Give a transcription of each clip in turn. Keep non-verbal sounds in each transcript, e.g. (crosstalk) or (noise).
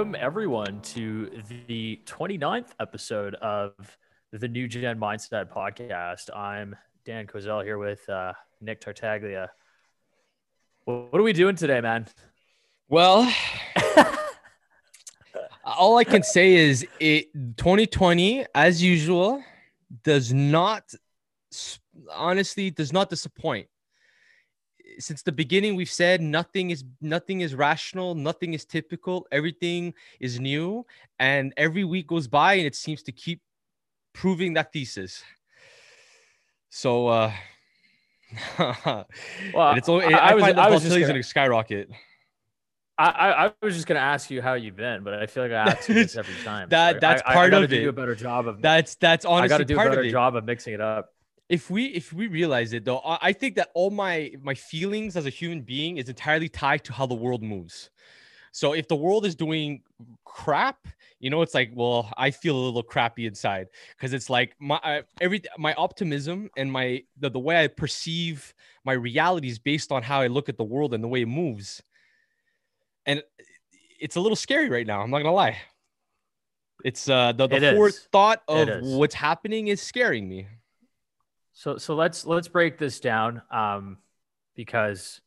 Welcome, everyone, to the 29th episode of the New Gen Mindset podcast. I'm Dan Kozel here with uh, Nick Tartaglia. What are we doing today, man? Well, (laughs) all I can say is it 2020, as usual, does not honestly does not disappoint since the beginning we've said nothing is nothing is rational nothing is typical everything is new and every week goes by and it seems to keep proving that thesis so uh (laughs) well it's only, I, I, was, find the I was just gonna, skyrocket I, I was just gonna ask you how you've been, but I feel like I ask you this (laughs) every time. that that's I, part I, of it. Do a better job of that's that's honestly I got to do a better job of mixing it up if we if we realize it though i think that all my my feelings as a human being is entirely tied to how the world moves. So if the world is doing crap you know it's like well i feel a little crappy inside because it's like my every my optimism and my the, the way i perceive my reality is based on how i look at the world and the way it moves. And it's a little scary right now i'm not gonna lie. It's uh the, the thought of what's happening is scaring me so so let's let's break this down um, because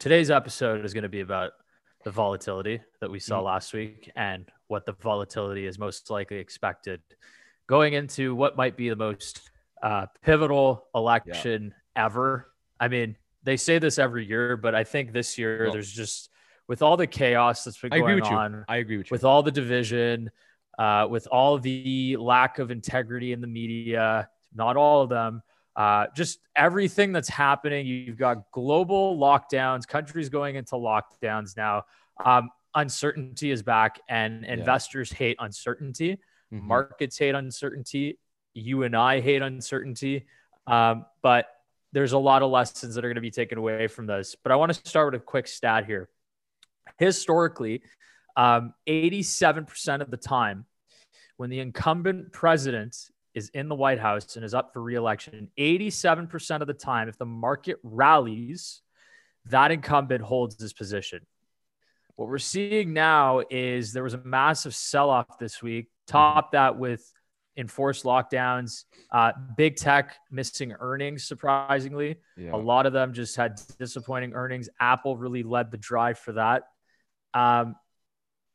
today's episode is going to be about the volatility that we saw mm-hmm. last week and what the volatility is most likely expected going into what might be the most uh, pivotal election yeah. ever. I mean, they say this every year, but I think this year there's just with all the chaos that's been going on. I agree with you. With all the division, uh, with all the lack of integrity in the media, not all of them. Uh, just everything that's happening. You've got global lockdowns, countries going into lockdowns now. Um, uncertainty is back, and yeah. investors hate uncertainty. Mm-hmm. Markets hate uncertainty. You and I hate uncertainty. Um, but there's a lot of lessons that are going to be taken away from this. But I want to start with a quick stat here. Historically, um, 87% of the time, when the incumbent president is in the White House and is up for reelection, 87% of the time, if the market rallies, that incumbent holds his position. What we're seeing now is there was a massive sell off this week, top that with enforced lockdowns, uh, big tech missing earnings, surprisingly. Yeah. A lot of them just had disappointing earnings. Apple really led the drive for that. Um,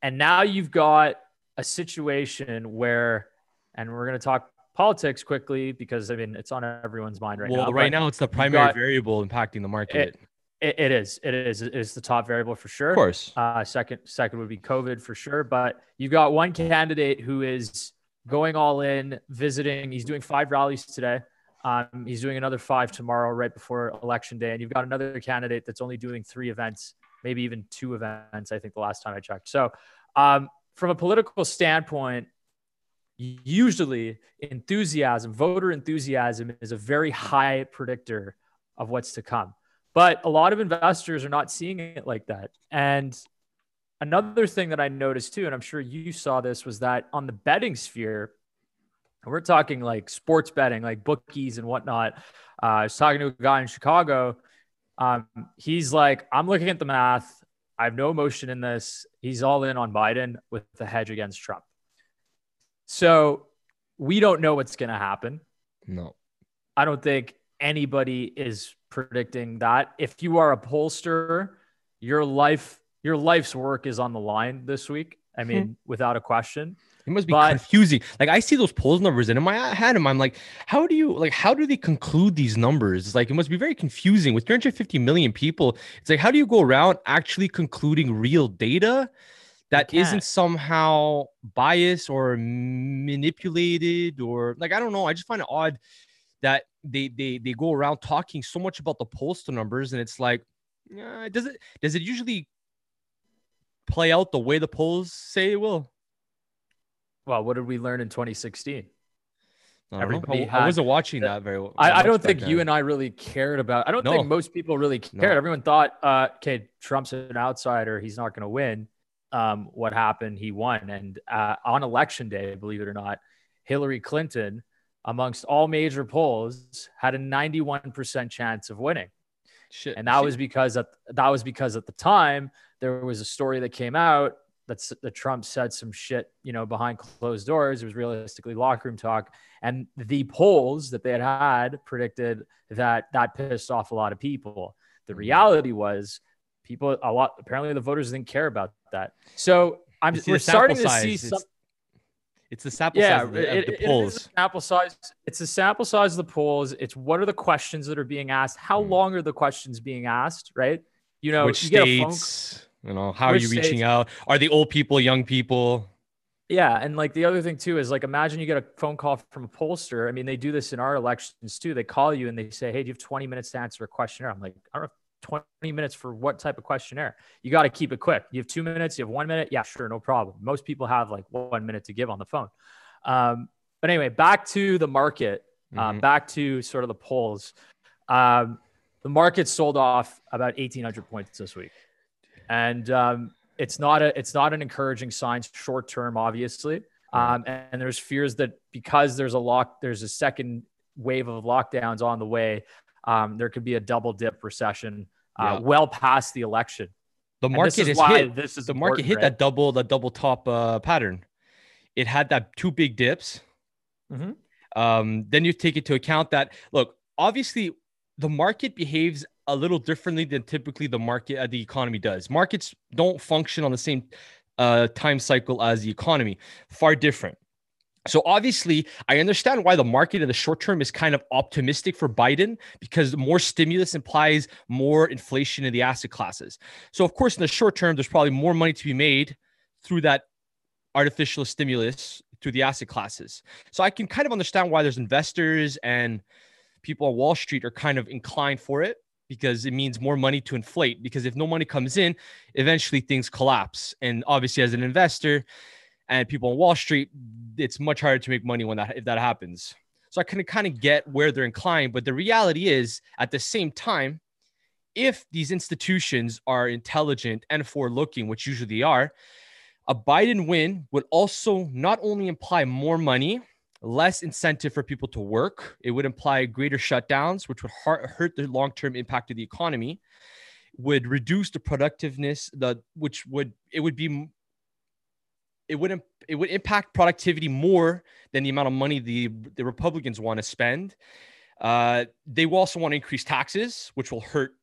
and now you've got a situation where, and we're going to talk politics quickly because I mean it's on everyone's mind right well, now. Well, right now it's the primary got, variable impacting the market. It, it, is. It is. It is the top variable for sure. Of course. Uh, second, second would be COVID for sure. But you've got one candidate who is going all in, visiting. He's doing five rallies today. Um, he's doing another five tomorrow, right before election day. And you've got another candidate that's only doing three events, maybe even two events. I think the last time I checked. So, um, from a political standpoint, usually enthusiasm, voter enthusiasm is a very high predictor of what's to come. But a lot of investors are not seeing it like that. And another thing that I noticed too, and I'm sure you saw this, was that on the betting sphere, we're talking like sports betting, like bookies and whatnot. Uh, I was talking to a guy in Chicago. Um, he's like, I'm looking at the math. I have no emotion in this. He's all in on Biden with the hedge against Trump. So we don't know what's going to happen. No. I don't think anybody is predicting that. If you are a pollster, your life your life's work is on the line this week. I hmm. mean, without a question. It must be but, confusing. Like I see those polls numbers and in my head, and I'm like, how do you like how do they conclude these numbers? It's like it must be very confusing with 350 million people. It's like how do you go around actually concluding real data? That isn't somehow biased or manipulated or like I don't know. I just find it odd that they they they go around talking so much about the postal numbers and it's like uh, does it does it usually play out the way the polls say it will? Well, what did we learn in 2016? I had, I wasn't watching that very well. I, I don't think then. you and I really cared about. I don't no. think most people really cared. No. Everyone thought, uh, okay, Trump's an outsider. He's not going to win um, what happened, he won. And uh, on election day, believe it or not, Hillary Clinton, amongst all major polls, had a 91% chance of winning. Shit, and that shit. was because at, that was because at the time there was a story that came out that's that Trump said some shit, you know, behind closed doors. It was realistically locker room talk, and the polls that they had had predicted that that pissed off a lot of people. The reality was, people a lot apparently the voters didn't care about that. So I'm we're starting to see some. It's, it's the sample yeah, size of the, it, the polls. It sample size. It's the sample size of the polls. It's what are the questions that are being asked? How mm. long are the questions being asked? Right? You know, which you states? You know, how are you reaching states? out? Are the old people, young people? Yeah, and like the other thing too is like imagine you get a phone call from a pollster. I mean, they do this in our elections too. They call you and they say, "Hey, do you have 20 minutes to answer a questionnaire?" I'm like, "I don't have 20 minutes for what type of questionnaire? You got to keep it quick. You have two minutes. You have one minute. Yeah, sure, no problem. Most people have like one minute to give on the phone. Um, but anyway, back to the market. Uh, mm-hmm. back to sort of the polls. Um, the market sold off about 1,800 points this week and um, it's not a it's not an encouraging sign short term, obviously. Um, and, and, there's fears that because there's a lock, there's a second wave of lockdowns on the way. Um, there could be a double dip recession uh, yeah. well past the election. The market is, hit. This is the market hit right? that double the double top uh, pattern. It had that two big dips. Mm-hmm. Um, then you take into account that look, obviously, the market behaves a little differently than typically the market uh, the economy does. Markets don't function on the same uh, time cycle as the economy. Far different. So obviously, I understand why the market in the short term is kind of optimistic for Biden because more stimulus implies more inflation in the asset classes. So of course, in the short term, there's probably more money to be made through that artificial stimulus through the asset classes. So I can kind of understand why there's investors and people on Wall Street are kind of inclined for it because it means more money to inflate. Because if no money comes in, eventually things collapse. And obviously, as an investor and people on Wall Street, it's much harder to make money when that if that happens. So I can kind of get where they're inclined, but the reality is, at the same time, if these institutions are intelligent and forward-looking, which usually they are, a Biden win would also not only imply more money less incentive for people to work. It would imply greater shutdowns, which would hurt the long-term impact of the economy. Would reduce the productiveness, the which would it would be it would it would impact productivity more than the amount of money the the Republicans want to spend. Uh, they will also want to increase taxes, which will hurt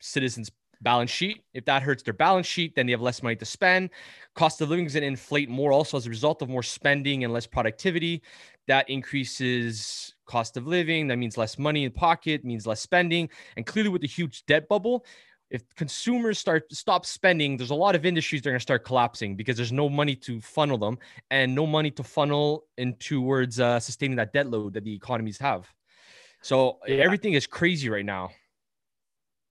citizens' balance sheet. If that hurts their balance sheet, then they have less money to spend. Cost of living is going to inflate more also as a result of more spending and less productivity. That increases cost of living. That means less money in pocket, means less spending. And clearly, with the huge debt bubble, if consumers start stop spending, there's a lot of industries that are going to start collapsing because there's no money to funnel them and no money to funnel in towards uh, sustaining that debt load that the economies have. So yeah. everything is crazy right now.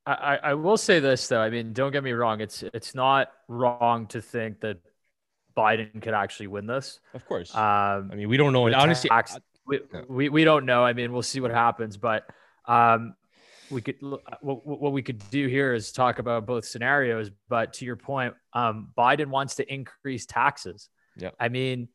I, I will say this though. I mean, don't get me wrong. It's it's not wrong to think that Biden could actually win this. Of course. Um, I mean, we don't know. Honestly, tax, we, we, we don't know. I mean, we'll see what happens. But um, we could what, what we could do here is talk about both scenarios. But to your point, um, Biden wants to increase taxes. Yeah. I mean,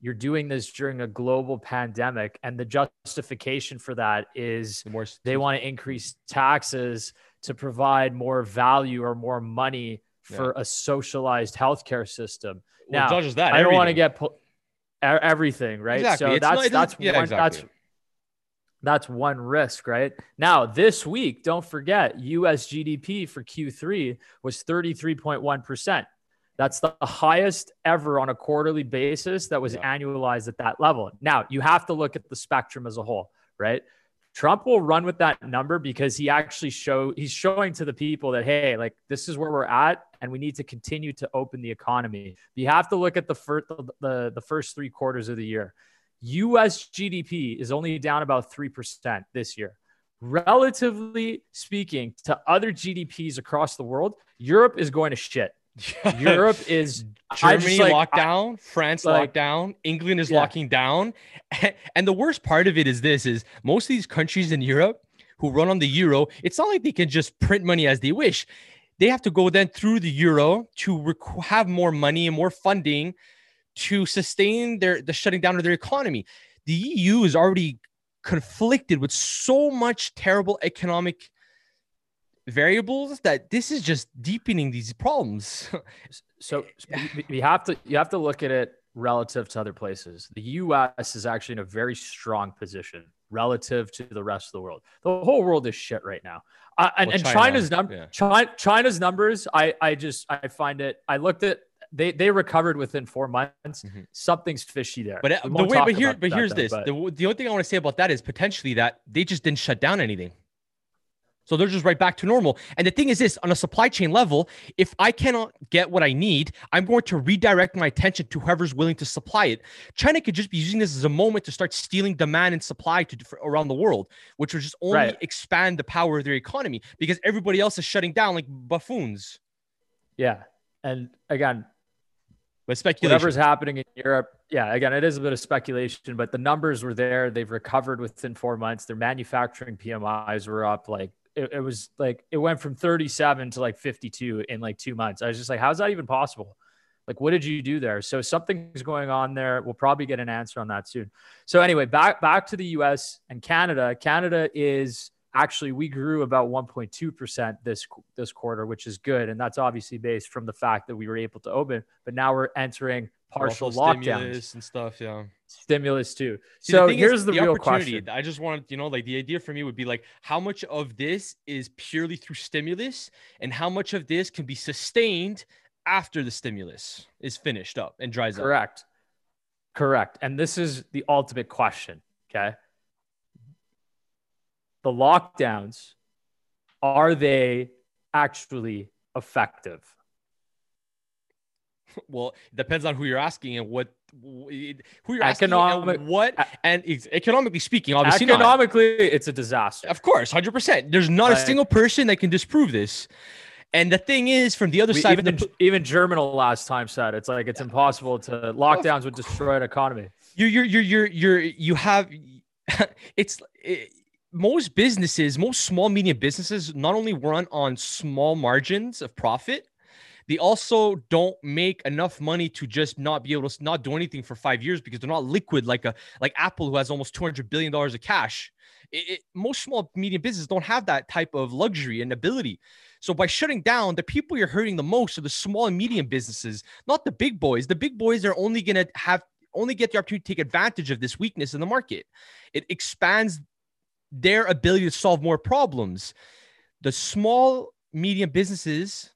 you're doing this during a global pandemic, and the justification for that is the they want to increase taxes to provide more value or more money for yeah. a socialized healthcare system. Well, now, that, I don't want to get po- everything right. Exactly. So it's that's not, that's yeah, one exactly. that's that's one risk, right? Now, this week, don't forget, US GDP for Q3 was 33.1%. That's the highest ever on a quarterly basis that was yeah. annualized at that level. Now, you have to look at the spectrum as a whole, right? Trump will run with that number because he actually show he's showing to the people that hey, like this is where we're at, and we need to continue to open the economy. You have to look at the first the, the first three quarters of the year. U.S. GDP is only down about three percent this year. Relatively speaking to other GDPs across the world, Europe is going to shit. (laughs) Europe is Germany like, locked down, France like, locked down, England is yeah. locking down. (laughs) And the worst part of it is this is most of these countries in Europe who run on the euro, it's not like they can just print money as they wish. They have to go then through the euro to rec- have more money and more funding to sustain their the shutting down of their economy. The EU is already conflicted with so much terrible economic variables that this is just deepening these problems. so (laughs) you have to you have to look at it relative to other places. The US is actually in a very strong position relative to the rest of the world. The whole world is shit right now. Uh, and, well, and China's number, yeah. China, China's numbers, I, I just, I find it, I looked at, they, they recovered within four months. Mm-hmm. Something's fishy there. But uh, the way, but here, but here's this. But... The, the only thing I want to say about that is potentially that they just didn't shut down anything. So they're just right back to normal. And the thing is this on a supply chain level, if I cannot get what I need, I'm going to redirect my attention to whoever's willing to supply it. China could just be using this as a moment to start stealing demand and supply to around the world, which would just only right. expand the power of their economy because everybody else is shutting down like buffoons. Yeah. And again, but speculation. Whatever's happening in Europe, yeah, again, it is a bit of speculation, but the numbers were there. They've recovered within four months. Their manufacturing PMIs were up like it, it, was like it went from 37 to like 52 in like two months. I was just like, how's that even possible? Like, what did you do there? So something's going on there. We'll probably get an answer on that soon. So anyway, back back to the U.S. and Canada. Canada is actually we grew about 1.2 percent this this quarter, which is good, and that's obviously based from the fact that we were able to open. But now we're entering partial lockdowns and stuff. Yeah, stimulus too. See, so here's the, the real question. I just wanted, you know, like the idea for me would be like, how much of this is purely through stimulus, and how much of this can be sustained after the stimulus is finished up and dries Correct. up. Correct. Correct. And this is the ultimate question. Okay. The lockdowns, are they actually effective? Well, it depends on who you're asking and what who you're Economic, asking and what and economically speaking, obviously economically not. it's a disaster. Of course, hundred percent. There's not like, a single person that can disprove this. And the thing is, from the other side, even, the, even German last time said it's like it's impossible to lockdowns would destroy an economy. You're you're you're you're, you're you have (laughs) it's. It, most businesses, most small medium businesses, not only run on small margins of profit, they also don't make enough money to just not be able to not do anything for five years because they're not liquid like a like Apple who has almost two hundred billion dollars of cash. It, it, most small medium businesses don't have that type of luxury and ability. So by shutting down, the people you're hurting the most are the small and medium businesses, not the big boys. The big boys are only to have only get the opportunity to take advantage of this weakness in the market. It expands their ability to solve more problems. The small medium businesses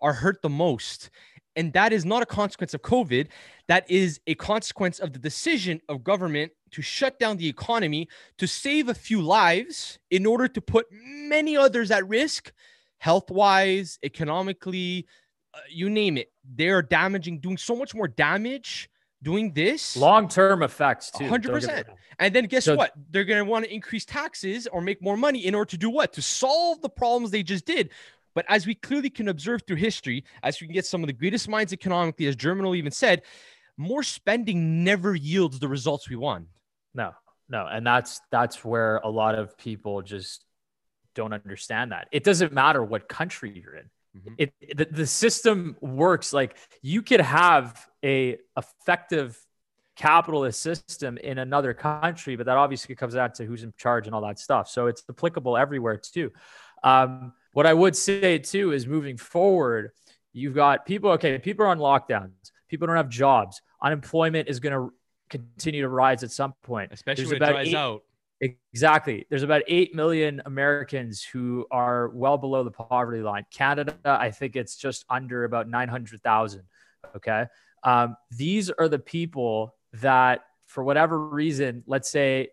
are hurt the most. And that is not a consequence of COVID. That is a consequence of the decision of government to shut down the economy to save a few lives in order to put many others at risk, health wise, economically, uh, you name it. They're damaging, doing so much more damage doing this long term effects too 100% and then guess so, what they're going to want to increase taxes or make more money in order to do what to solve the problems they just did but as we clearly can observe through history, as we can get some of the greatest minds economically, as Germinal even said, more spending never yields the results we want. No, no. And that's that's where a lot of people just don't understand that. It doesn't matter what country you're in. Mm-hmm. It, the, the system works like you could have a effective capitalist system in another country, but that obviously comes down to who's in charge and all that stuff. So it's applicable everywhere too. Um, what I would say too is moving forward, you've got people, okay, people are on lockdowns, people don't have jobs, unemployment is going to continue to rise at some point, especially There's when it dries eight, out. Exactly. There's about 8 million Americans who are well below the poverty line. Canada, I think it's just under about 900,000. Okay. Um, these are the people that, for whatever reason, let's say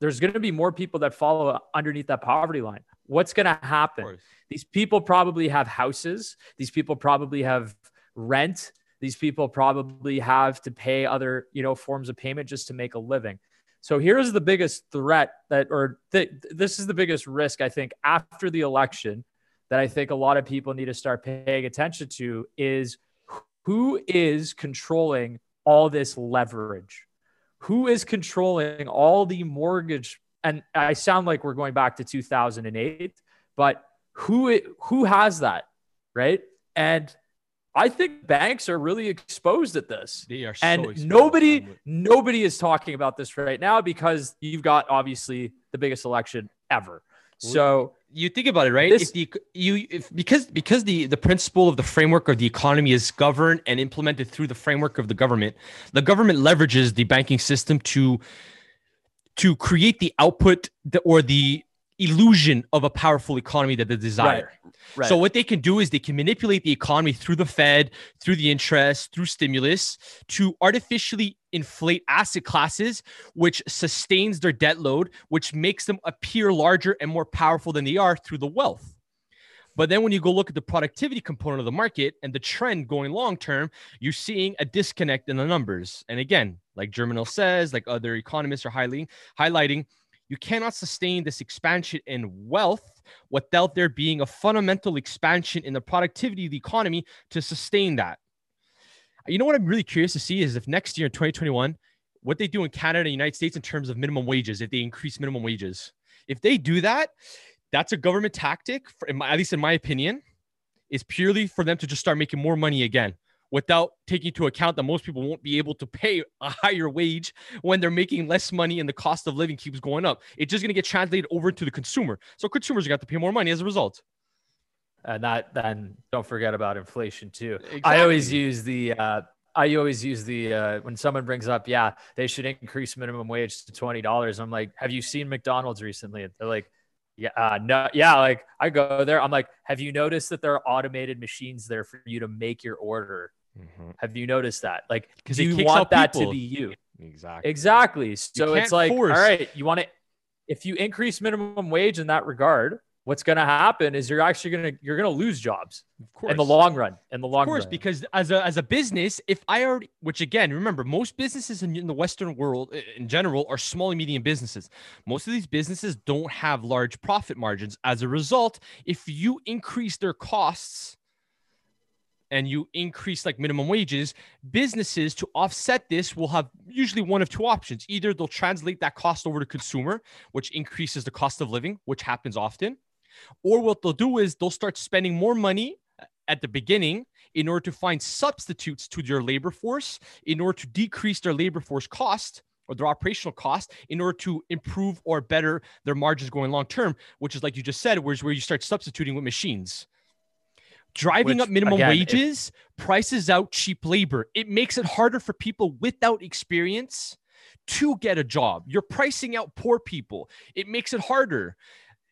there's going to be more people that follow underneath that poverty line. What's going to happen? These people probably have houses. These people probably have rent. These people probably have to pay other, you know, forms of payment just to make a living. So here's the biggest threat that, or th- this is the biggest risk, I think, after the election that I think a lot of people need to start paying attention to is who is controlling all this leverage? Who is controlling all the mortgage and I sound like we're going back to 2008, but who who has that, right? And I think banks are really exposed at this. They are, and nobody nobody is talking about this right now because you've got obviously the biggest election ever. So you think about it, right? This- if the you if because because the the principle of the framework of the economy is governed and implemented through the framework of the government, the government leverages the banking system to to create the output or the illusion of a powerful economy that they desire. right. So what they can do is they can manipulate the economy through the Fed, through the interest, through stimulus to artificially inflate asset classes, which sustains their debt load, which makes them appear larger and more powerful than they are through the wealth. But then when you go look at the productivity component of the market and the trend going long term, you're seeing a disconnect in the numbers. And again, like Germinal says, like other economists are highlighting, highlighting, you cannot sustain this expansion in wealth without there being a fundamental expansion in the productivity of the economy to sustain that. You know what I'm really curious to see is if next year in 2021, what they do in Canada and the United States in terms of minimum wages, if they increase minimum wages. If they do that, that's a government tactic, for, at least in my opinion, is purely for them to just start making more money again without taking into account that most people won't be able to pay a higher wage when they're making less money and the cost of living keeps going up. It's just going to get translated over to the consumer. So consumers are going to have to pay more money as a result. and that then don't forget about inflation too. I always use the uh, I always use the uh, when someone brings up, yeah, they should increase minimum wage to twenty dollars. I'm like, have you seen McDonald's recently? They're like, yeah, uh, no, yeah. Like I go there, I'm like, have you noticed that there are automated machines there for you to make your order? Have you noticed that? Like, because you want that people. to be you? Exactly. Exactly. So it's like, force- all right, you want to, if you increase minimum wage in that regard, what's going to happen is you're actually going to, you're going to lose jobs Of course. in the long run. In the long Of course, run. because as a as a business, if I already, which again, remember, most businesses in, in the Western world in general are small and medium businesses. Most of these businesses don't have large profit margins. As a result, if you increase their costs and you increase like minimum wages, businesses to offset this will have usually one of two options. Either they'll translate that cost over to consumer, which increases the cost of living, which happens often, or what they'll do is they'll start spending more money at the beginning in order to find substitutes to their labor force in order to decrease their labor force cost or their operational cost in order to improve or better their margins going long term, which is like you just said, where's where you start substituting with machines. Driving Which, up minimum again, wages prices out cheap labor. It makes it harder for people without experience to get a job. You're pricing out poor people. It makes it harder.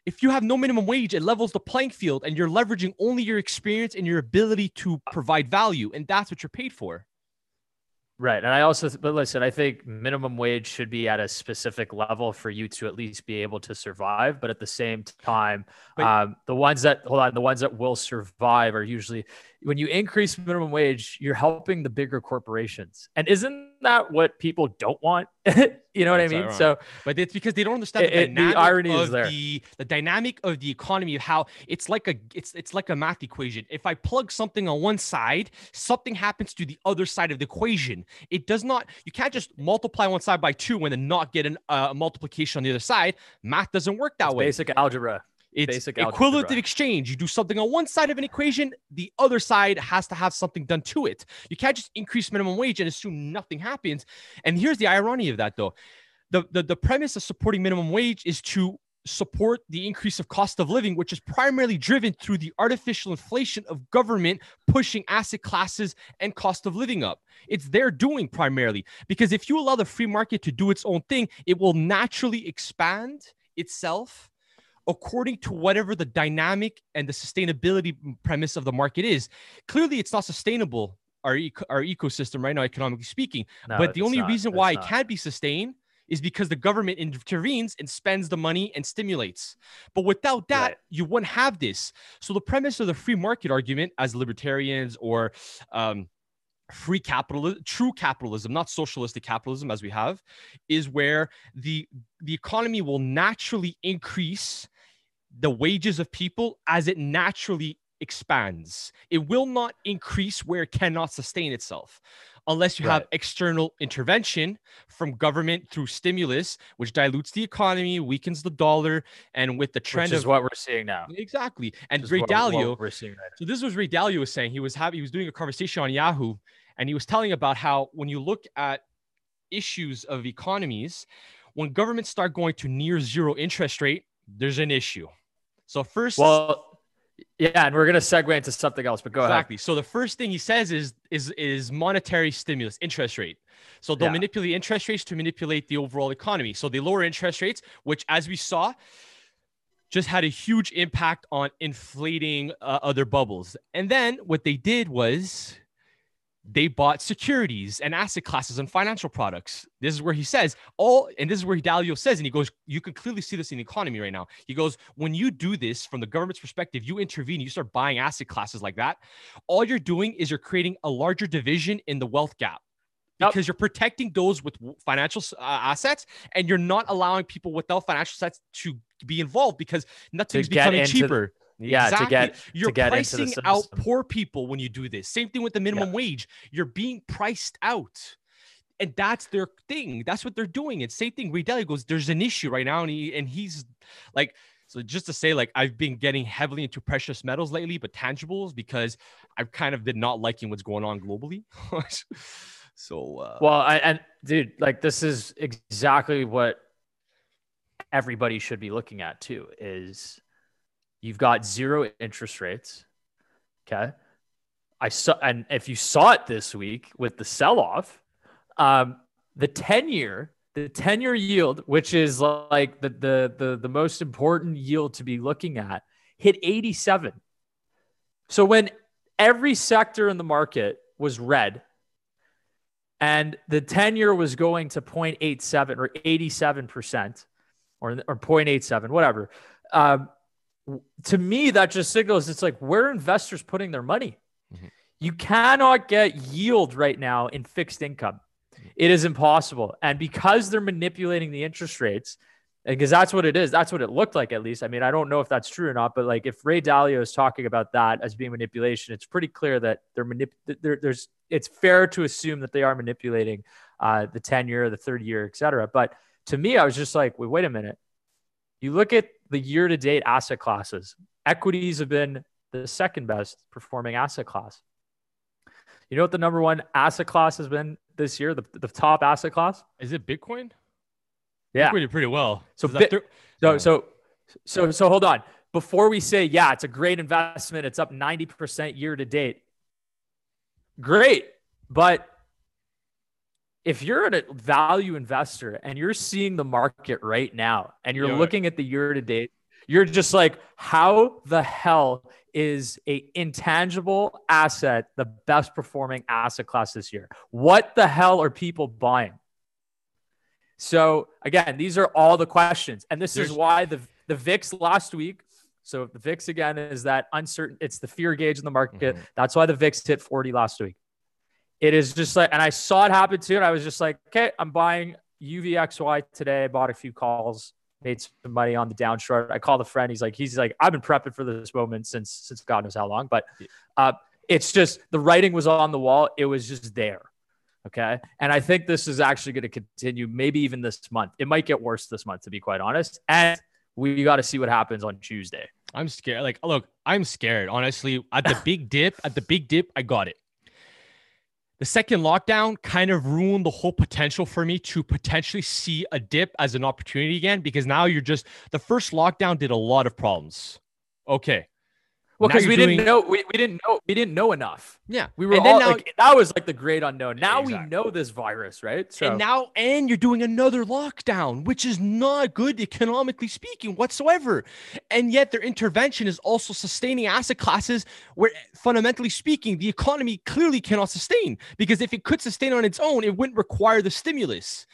If you have no minimum wage, it levels the playing field and you're leveraging only your experience and your ability to provide value. And that's what you're paid for. Right. And I also, but listen, I think minimum wage should be at a specific level for you to at least be able to survive. But at the same time, But- um, the ones that, hold on, the ones that will survive are usually when you increase minimum wage, you're helping the bigger corporations. And isn't that what people don't want? (laughs) you know what That's I mean? ironic. So, But it's because they don't understand the It- the irony of is there. the the dynamic of the economy of how it's like a it's it's like a math equation. If I plug something on one side, something happens to the other side of the equation. It does not. You can't just multiply one side by two and then not get an, uh, a multiplication on the other side. Math doesn't work that it's way. basic algebra. It's basic equivalent of exchange. You do something on one side of an equation, the other side has to have something done to it. You can't just increase minimum wage and assume nothing happens. And here's the irony of that, though. The, the, the premise of supporting minimum wage is to support the increase of cost of living, which is primarily driven through the artificial inflation of government pushing asset classes and cost of living up. It's their doing primarily. Because if you allow the free market to do its own thing, it will naturally expand itself according to whatever the dynamic and the sustainability premise of the market is. Clearly, it's not sustainable, our, eco- our ecosystem right now, economically speaking. No, but the only not. reason why it can't be sustained is because the government intervenes and spends the money and stimulates. But without that, Right. you wouldn't have this. So the premise of the free market argument, as libertarians or um, free capitalism, true capitalism, not socialistic capitalism as we have, is where the the economy will naturally increase the wages of people as it naturally expands. It will not increase where it cannot sustain itself unless you have external intervention from government through stimulus, which dilutes the economy, weakens the dollar, and with the trend Which is of what we're seeing now. exactly. And Ray what- what Dalio, we're seeing right so this was Ray Dalio was saying he was having he was doing a conversation on Yahoo, and he was telling about how when you look at issues of economies, when governments start going to near zero interest rate, there's an issue. So first, well, yeah, and we're gonna segue into something else, but go exactly. ahead. So the first thing he says is is is monetary stimulus, interest rate. So they'll Yeah. manipulate interest rates to manipulate the overall economy. So they lower interest rates, which, as we saw, just had a huge impact on inflating uh, other bubbles. And then what they did was they bought securities and asset classes and financial products. This is where he says all, and this is where Ray Dalio says, and he goes, you can clearly see this in the economy right now. He goes, when you do this from the government's perspective, you intervene, you start buying asset classes like that. All you're doing is you're creating a larger division in the wealth gap. Yep. Because you're protecting those with financial uh, assets, and you're not allowing people without financial assets to be involved because nothing's becoming cheaper. Yeah, to get- you're get into the pricing out poor people when you do this. Same thing with the minimum wage. You're being priced out. And that's their thing. That's what they're doing. And same thing. Ray Dalio goes, there's an issue right now. And he and he's like, so just to say, like, I've been getting heavily into precious metals lately, but tangibles because I've kind of been not liking what's going on globally. (laughs) so uh Well, I, and dude, like this is exactly what everybody should be looking at too. Is you've got zero interest rates. Okay, I saw, and if you saw it this week with the sell-off, um, the ten-year, the ten-year yield, which is like the the the the most important yield to be looking at, hit eighty-seven. So when every sector in the market was red and the 10 year was going to 0.87 or 87% or, or 0.87 whatever um, to me that just signals it's like where are investors putting their money Mhm. you cannot get yield right now in fixed income it is impossible and because they're manipulating the interest rates because that's what it is that's what it looked like at least i mean i don't know if that's true or not but like if ray dalio is talking about that as being manipulation it's pretty clear that they're manip- there, there's it's fair to assume that they are manipulating uh, the 10 year, the third year, et cetera. But to me, I was just like, wait, wait a minute. You look at the year to date asset classes, equities have been the second best performing asset class. You know what the number one asset class has been this year? The, the top asset class? is it Bitcoin? Yeah. Bitcoin did pretty well. So Is that Bit- thir- So, so, so, so hold on. Before we say, yeah, it's a great investment, it's up 90% year to date. Great. But if you're a value investor and you're seeing the market right now and you're Yeah. looking at the year to date, you're just like, how the hell is a intangible asset the best performing asset class this year? What the hell are people buying? So again, these are all the questions, and this There's- is why the the VIX last week. So the VIX again is that uncertain. It's the fear gauge in the market. Mhm. That's why the VIX hit 40 last week. It is just like, and I saw it happen too. And I was just like, okay, I'm buying UVXY today. I bought a few calls, made some money on the down short. I called a friend. He's like, he's like, I've been prepping for this moment since since God knows how long. But uh, it's just the writing was on the wall. It was just there. Okay. And I think this is actually going to continue, maybe even this month. It might get worse this month, to be quite honest. And we got to see what happens on Tuesday. I'm scared. Like, look, I'm scared. Honestly, at the big dip, at the big dip, I got it. The second lockdown kind of ruined the whole potential for me to potentially see a dip as an opportunity again because now you're just the first lockdown did a lot of problems. Okay. Well, because we didn't know we, we didn't know we didn't know enough. Yeah. We were And then all now- like that was like the great unknown. Now we know this virus, right? So And now, and you're doing another lockdown, which is not good economically speaking whatsoever. And yet, their intervention is also sustaining asset classes where, fundamentally speaking, the economy clearly cannot sustain. Because if it could sustain on its own, it wouldn't require the stimulus.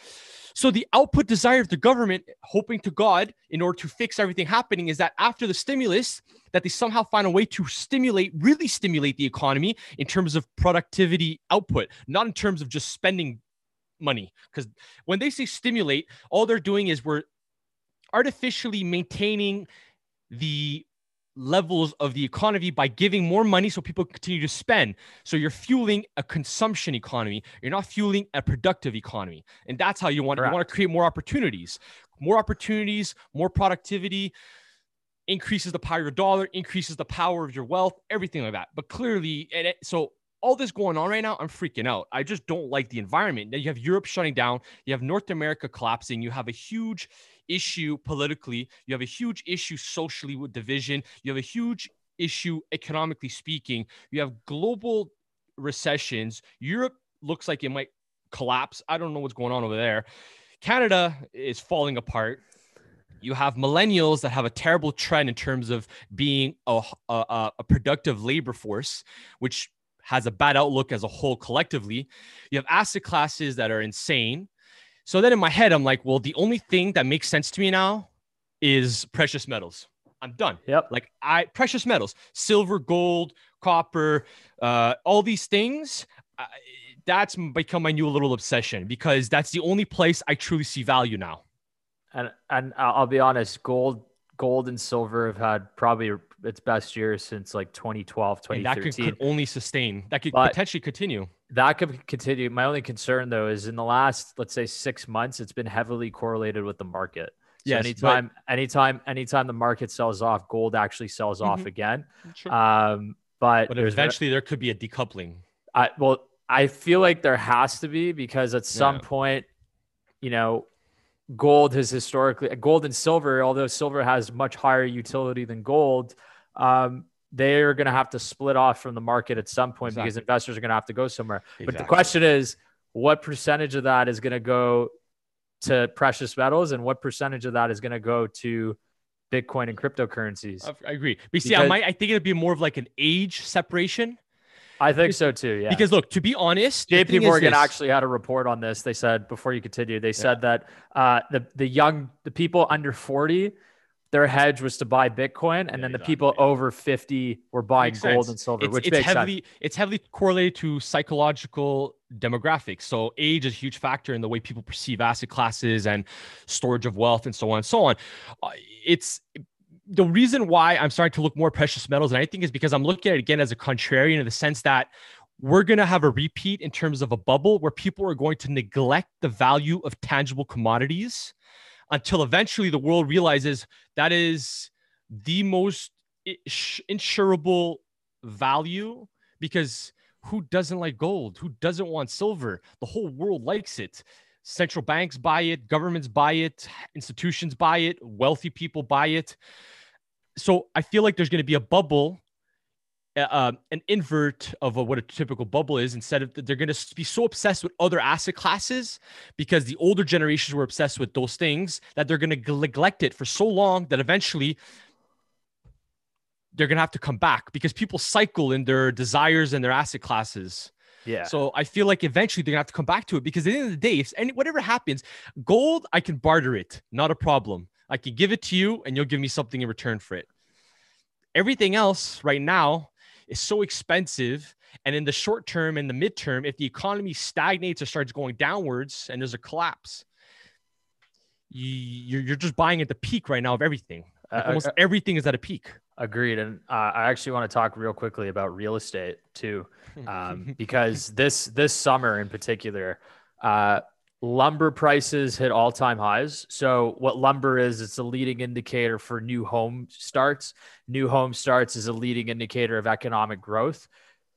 So, the output desire of the government, hoping to God, in order to fix everything happening, is that after the stimulus, that they somehow find a way to stimulate, really stimulate the economy in terms of productivity output, not in terms of just spending money. Because when they say stimulate, all they're doing is we're artificially maintaining the levels of the economy by giving more money so people continue to spend. So you're fueling a consumption economy. You're not fueling a productive economy. And that's how you want you want to create more opportunities. More opportunities, more productivity increases the power of your dollar, increases the power of your wealth, everything like that. But clearly, and it, so all this going on right now, I'm freaking out. I just don't like the environment. Now you have Europe shutting down, you have North America collapsing, you have a huge issue politically. You have a huge issue socially with division. You have a huge issue economically speaking. You have global recessions. Europe looks like it might collapse. I don't know what's going on over there. Canada is falling apart. You have millennials that have a terrible trend in terms of being a, a, a productive labor force, which has a bad outlook as a whole collectively. You have asset classes that are insane. So then in my head, I'm like, well, the only thing that makes sense to me now is precious metals. I'm done. Yep. Like I precious metals, silver, gold, copper, uh, all these things. I, that's become my new little obsession because that's the only place I truly see value now. And and I'll be honest, gold gold and silver have had probably its best year since like 2012, 2013. And that could, could only sustain. That could but potentially continue. That could continue. My only concern though is in the last, let's say, six months, it's been heavily correlated with the market. So yes, anytime, but... anytime, anytime the market sells off, gold actually sells mm-hmm. off again. Sure. Um, but but eventually there could be a decoupling. I well, I feel like there has to be because at some yeah. point, you know, gold has historically gold and silver, although silver has much higher utility than gold, um, they're going to have to split off from the market at some point exactly. because investors are going to have to go somewhere. Exactly. But the question is, what percentage of that is going to go to precious metals, and what percentage of that is going to go to Bitcoin and cryptocurrencies? I agree. But see, I might I think it'd be more of like an age separation I think so too. Yeah. Because look, to be honest, JP Morgan actually had a report on this. They said before you continue, they yeah. said that uh, the the young the people under forty, their hedge was to buy Bitcoin, and yeah, then the exactly. people over fifty were buying makes gold sense. and silver, it's, which it's makes heavily sense. it's heavily correlated to psychological demographics. So age is a huge factor in the way people perceive asset classes and storage of wealth and so on and so on. Uh, it's the reason why I'm starting to look more precious metals, and I think is because I'm looking at it again as a contrarian in the sense that we're going to have a repeat in terms of a bubble where people are going to neglect the value of tangible commodities until eventually the world realizes that is the most insurable value because who doesn't like gold? Who doesn't want silver? The whole world likes it. Central banks buy it, governments buy it, institutions buy it, wealthy people buy it so I feel like there's going to be a bubble, uh, um, an invert of what a typical bubble is. Instead of they're going to be so obsessed with other asset classes because the older generations were obsessed with those things that they're going to neglect it for so long that eventually they're going to have to come back because people cycle in their desires and their asset classes. Yeah. So I feel like eventually they're gonna have to come back to it because at the end of the day, if any whatever happens, gold I can barter it, not a problem. I can give it to you and you'll give me something in return for it. Everything else right now is so expensive. And in the short term and the midterm, if the economy stagnates or starts going downwards and there's a collapse, you, are just buying at the peak right now of everything. Like almost uh, everything is at a peak. Agreed. And uh, I actually want to talk real quickly about real estate too, (laughs) um, because this this summer in particular, uh, lumber prices hit all-time highs. So what lumber is, it's a leading indicator for new home starts. New home starts is a leading indicator of economic growth.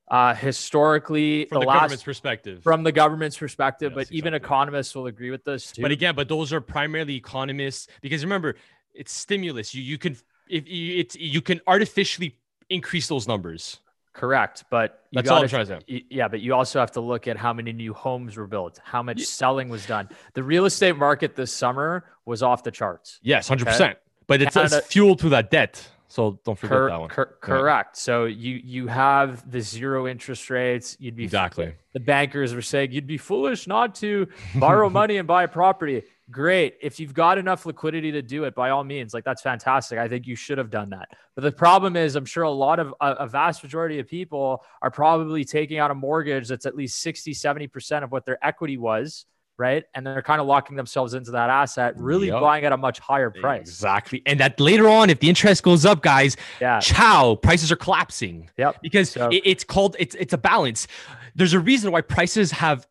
Uh, historically, from the, the last, government's perspective, from the government's perspective, yes, but exactly. even economists will agree with this too. But again, but those are primarily economists because remember, it's stimulus. You you can if you it's you can artificially increase those numbers. Correct, but that's gotta, all I'm trying to say. Yeah, but you also have to look at how many new homes were built, how much yeah. selling was done. The real estate market this summer was off the charts. Yes, hundred okay? percent. But it's, Canada, it's fueled through that debt, so don't forget cor- that one. Cor- correct. So you you have the zero interest rates. You'd be exactly. The bankers were saying you'd be foolish not to borrow (laughs) money and buy a property great. If you've got enough liquidity to do it, by all means, like that's fantastic. I think you should have done that. But the problem is, I'm sure a lot of a, a, vast majority of people are probably taking out a mortgage that's at least 60, 70% of what their equity was. Right. And they're kind of locking themselves into that asset, really yep. buying at a much higher price. Exactly. And that later on, if the interest goes up, guys, yeah. ciao, prices are collapsing. Yep. Because so, it, it's called, it's, it's a balance. There's a reason why prices have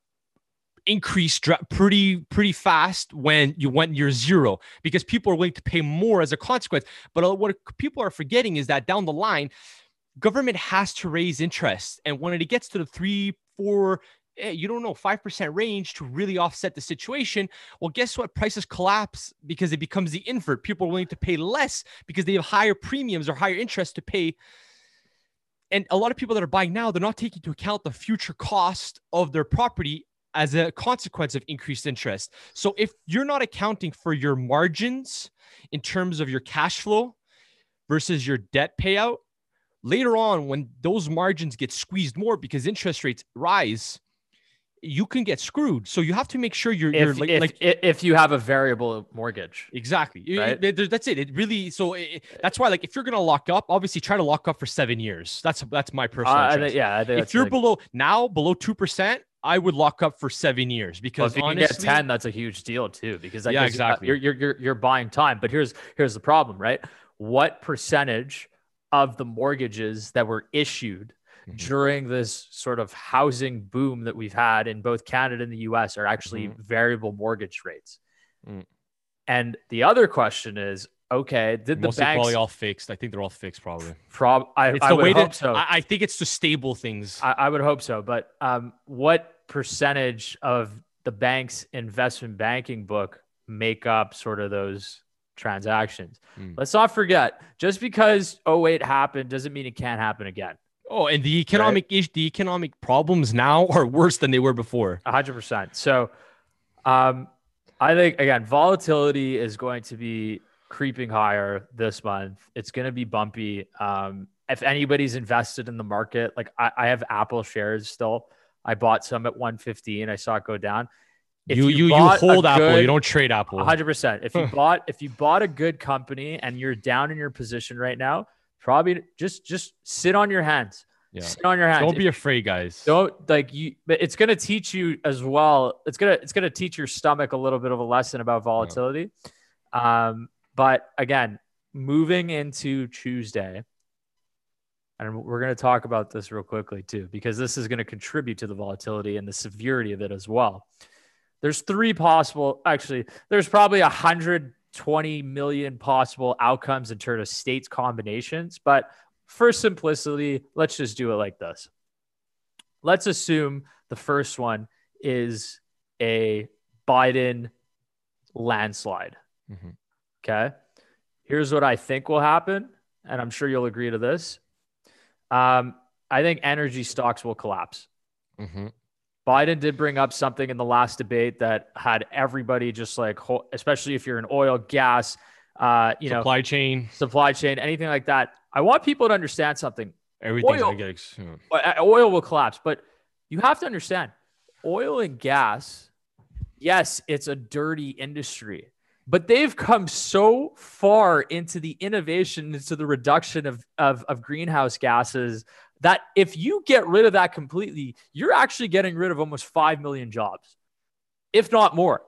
increase pretty pretty fast when you went near zero because people are willing to pay more as a consequence. But uh, what people are forgetting is that down the line government has to raise interest. And when it gets to the three four eh, you don't know 5% range to really offset the situation well guess what? Prices collapse because it becomes the invert. People are willing to pay less because they have higher premiums or higher interest to pay. And a lot of people that are buying now they're not taking into account the future cost of their property as a consequence of increased interest. So if you're not accounting for your margins in terms of your cash flow versus your debt payout later on when those margins get squeezed more because interest rates rise you can get screwed. So you have to make sure you're, if, you're like, if, like if you have a variable mortgage exactly. Right. you- that's it. It really so it, that's why like if you're gonna lock up obviously try to lock up for seven years. That's that's my Uh, personal I yeah if you're like- below now below 2% i would lock up for seven years well, because if you honestly can get 10 that's a huge deal too because Yeah, exactly. you're, you're you're you're buying time but here's here's the problem right what percentage of the mortgages that were issued Mhm. during this sort of housing boom that we've had in both Canada and the US are actually Mhm. variable mortgage rates. Mm. And the other question is okay, did the mostly banks probably all fixed i think they're all fixed probably prob I, it's I the way that so. I, I think it's to stable things I, I would hope so. But um, what percentage of the bank's investment banking book make up sort of those transactions? Mm. Let's not forget, just because 08 happened doesn't mean it can't happen again. Oh, and the economic ish, the economic problems now (laughs) are worse than they were before. Hundred percent. So, um, I think again, volatility is going to be creeping higher this month. It's going to be bumpy. Um, if anybody's invested in the market, like I, I have Apple shares still. I bought some at 115. I saw it go down. If you you you, a hold Apple, you don't trade Apple. Hundred percent. If you (laughs) bought if you bought a good company and you're down in your position right now, probably just just sit on your hands. Yeah. Sit on your hands. Don't be afraid, guys. don't like you but it's going to teach you as well it's going to it's to teach your stomach a little bit of a lesson about volatility um but again moving into tuesday and we're going to talk about this real quickly too because this is going to contribute to the volatility and the severity of it as well there's three possible actually there's probably 120 million possible outcomes in terms of states combinations but for simplicity let's just do it like this let's assume the first one is a Biden landslide. Mhm. Okay. Here's what I think will happen. And I'm sure you'll agree to this. Um, I think energy stocks will collapse. Mhm. Biden did bring up something in the last debate that had everybody just like, especially if you're in oil, gas, uh, you know, Supply chain, supply chain, anything like that. I want people to understand something everything's Oil. gonna get. ex- uh, oil will collapse. But you have to understand oil and gas, yes, it's a dirty industry, but they've come so far into the innovation, into the reduction of, of, of greenhouse gases that if you get rid of that completely, you're actually getting rid of almost 5 million jobs, if not more.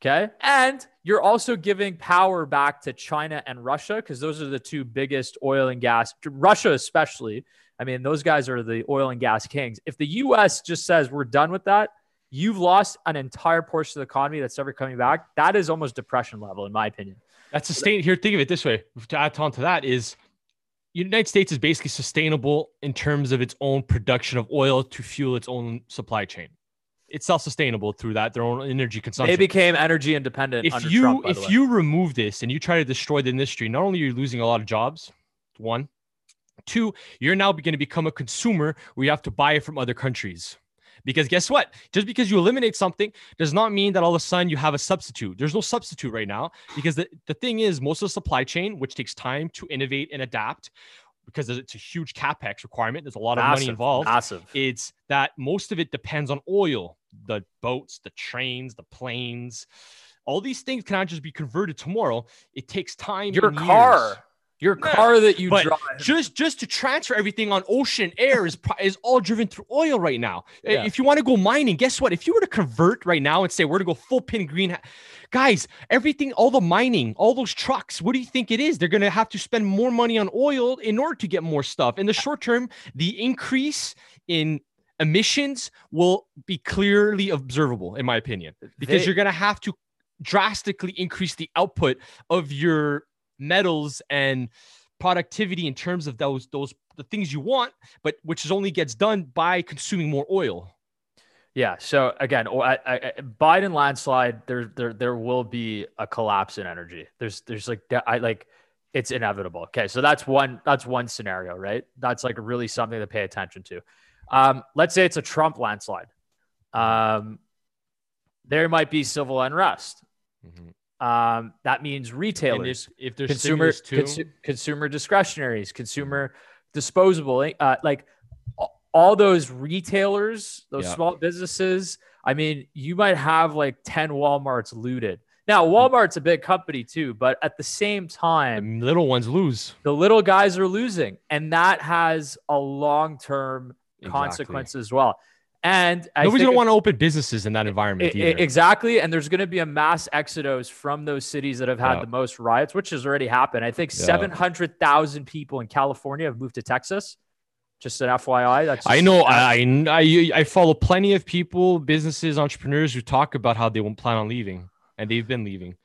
Okay. And you're also giving power back to China and Russia because those are the two biggest oil and gas, Russia especially. I mean, those guys are the oil and gas kings. If the US just says we're done with that, you've lost an entire portion of the economy that's never coming back. That is almost depression level, in my opinion. That's sustain. Here, think of it this way. To add on to that is, United States is basically sustainable in terms of its own production of oil to fuel its own supply chain. It's self-sustainable through that their own energy consumption. They became energy independent. if you Trump, if you remove this and you try to destroy the industry, not only are you losing a lot of jobs, one, two, you're now going to become a consumer where you have to buy it from other countries. Because guess what? Just because you eliminate something does not mean that all of a sudden you have a substitute. There's no substitute right now because the, the thing is, most of the supply chain, which takes time to innovate and adapt, because it's a huge capex requirement, there's a lot of money involved Massive. it's that most of it depends on oil the boats the trains the planes all these things cannot just be converted tomorrow it takes time Your car, years. Your car that you but drive. just just to transfer everything on ocean air is is all driven through oil right now. Yeah. if you want to go mining guess what? If you were to convert right now and say we're to go full pin green guys everything all the mining all those trucks what do you think it is? They're going to have to spend more money on oil in order to get more stuff. In the short term the increase in emissions will be clearly observable in my opinion because They- you're going to have to drastically increase the output of your metals and productivity in terms of those those the things you want but which is only gets done by consuming more oil Yeah. So again, I, I, Biden landslide. There, there, there will be a collapse in energy. There's, there's like, I like, it's inevitable. Okay. So that's one. That's one scenario, right? That's like really something to pay attention to. Um, let's say it's a Trump landslide. Um, there might be civil unrest. Mm-hmm. Um, that means retailers, if, if there's consumer too, consu- consumer discretionaries, consumer disposable, uh, like all those retailers, those yeah. small businesses. I mean, you might have like 10 Walmarts looted. Now, Walmart's a big company too, but at the same time, the little ones lose. The little guys are losing, and that has a long term exactly. consequence as well. And nobody's gonna want to open businesses in that environment. It, exactly, and there's going to be a mass exodus from those cities that have had yeah. the most riots, which has already happened. I think yeah. seven hundred thousand people in California have moved to Texas. Just an FYI. That's I know. I, I I follow plenty of people, businesses, entrepreneurs who talk about how they won't plan on leaving, and they've been leaving.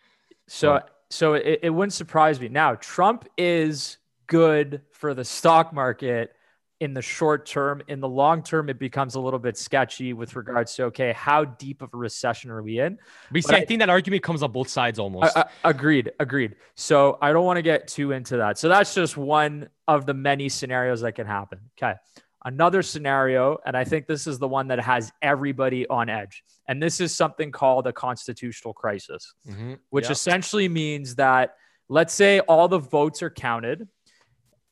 So but. so it, it wouldn't surprise me. Now Trump is good for the stock market in the short term. In the long term, it becomes a little bit sketchy with regards to okay, how deep of a recession are we in? We see, I, I, think that argument comes on both sides almost. I, I, agreed, agreed. So I don't want to get too into that. So that's just one of the many scenarios that can happen. Okay. Another scenario, and I think this is the one that has everybody on edge. And this is something called a constitutional crisis, mm-hmm. which essentially means that let's say all the votes are counted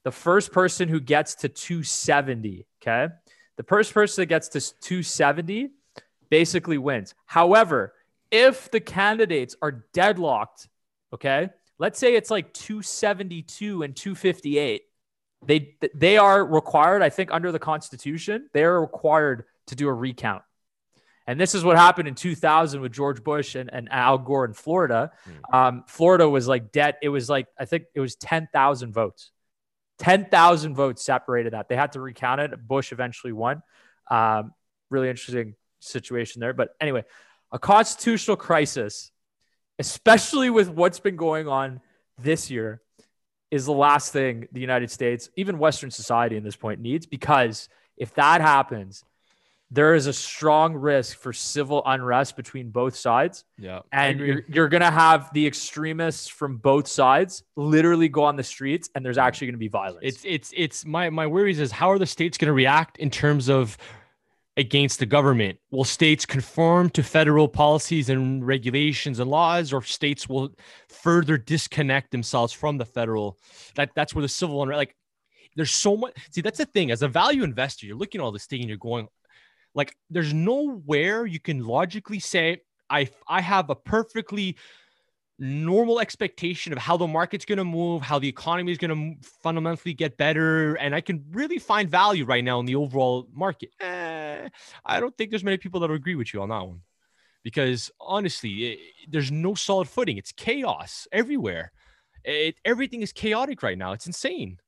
the first person who gets to 270, okay? The first person that gets to 270 basically wins. However, if the candidates are deadlocked, okay? Let's say it's like 272 and 258. They they are required, I think under the constitution, they are required to do a recount. And this is what happened in 2000 with George Bush and, and Al Gore in Florida. Mm. Um, Florida was like debt. It was like, I think it was 10,000 votes. 10,000 votes separated that. They had to recount it. Bush eventually won. Um, really interesting situation there. But anyway, a constitutional crisis, especially with what's been going on this year, is the last thing the United States, even Western society in this point, needs. Because if that happens, there is a strong risk for civil unrest between both sides. Yeah. And you're, you're going to have the extremists from both sides literally go on the streets and there's actually going to be violence. It's, it's, it's my, my worries is how are the states going to react in terms of against the government? Will states conform to federal policies and regulations and laws, or states will further disconnect themselves from the federal? That that's where the civil unrest, like, there's so much. See, that's the thing. As a value investor, you're looking at all this thing and you're going, like there's nowhere you can logically say I I have a perfectly normal expectation of how the market's going to move, how the economy is going to fundamentally get better, and I can really find value right now in the overall market. Eh, I don't think there's many people that agree with you on that one, because honestly, it, there's no solid footing. It's chaos everywhere. It, everything is chaotic right now. It's insane.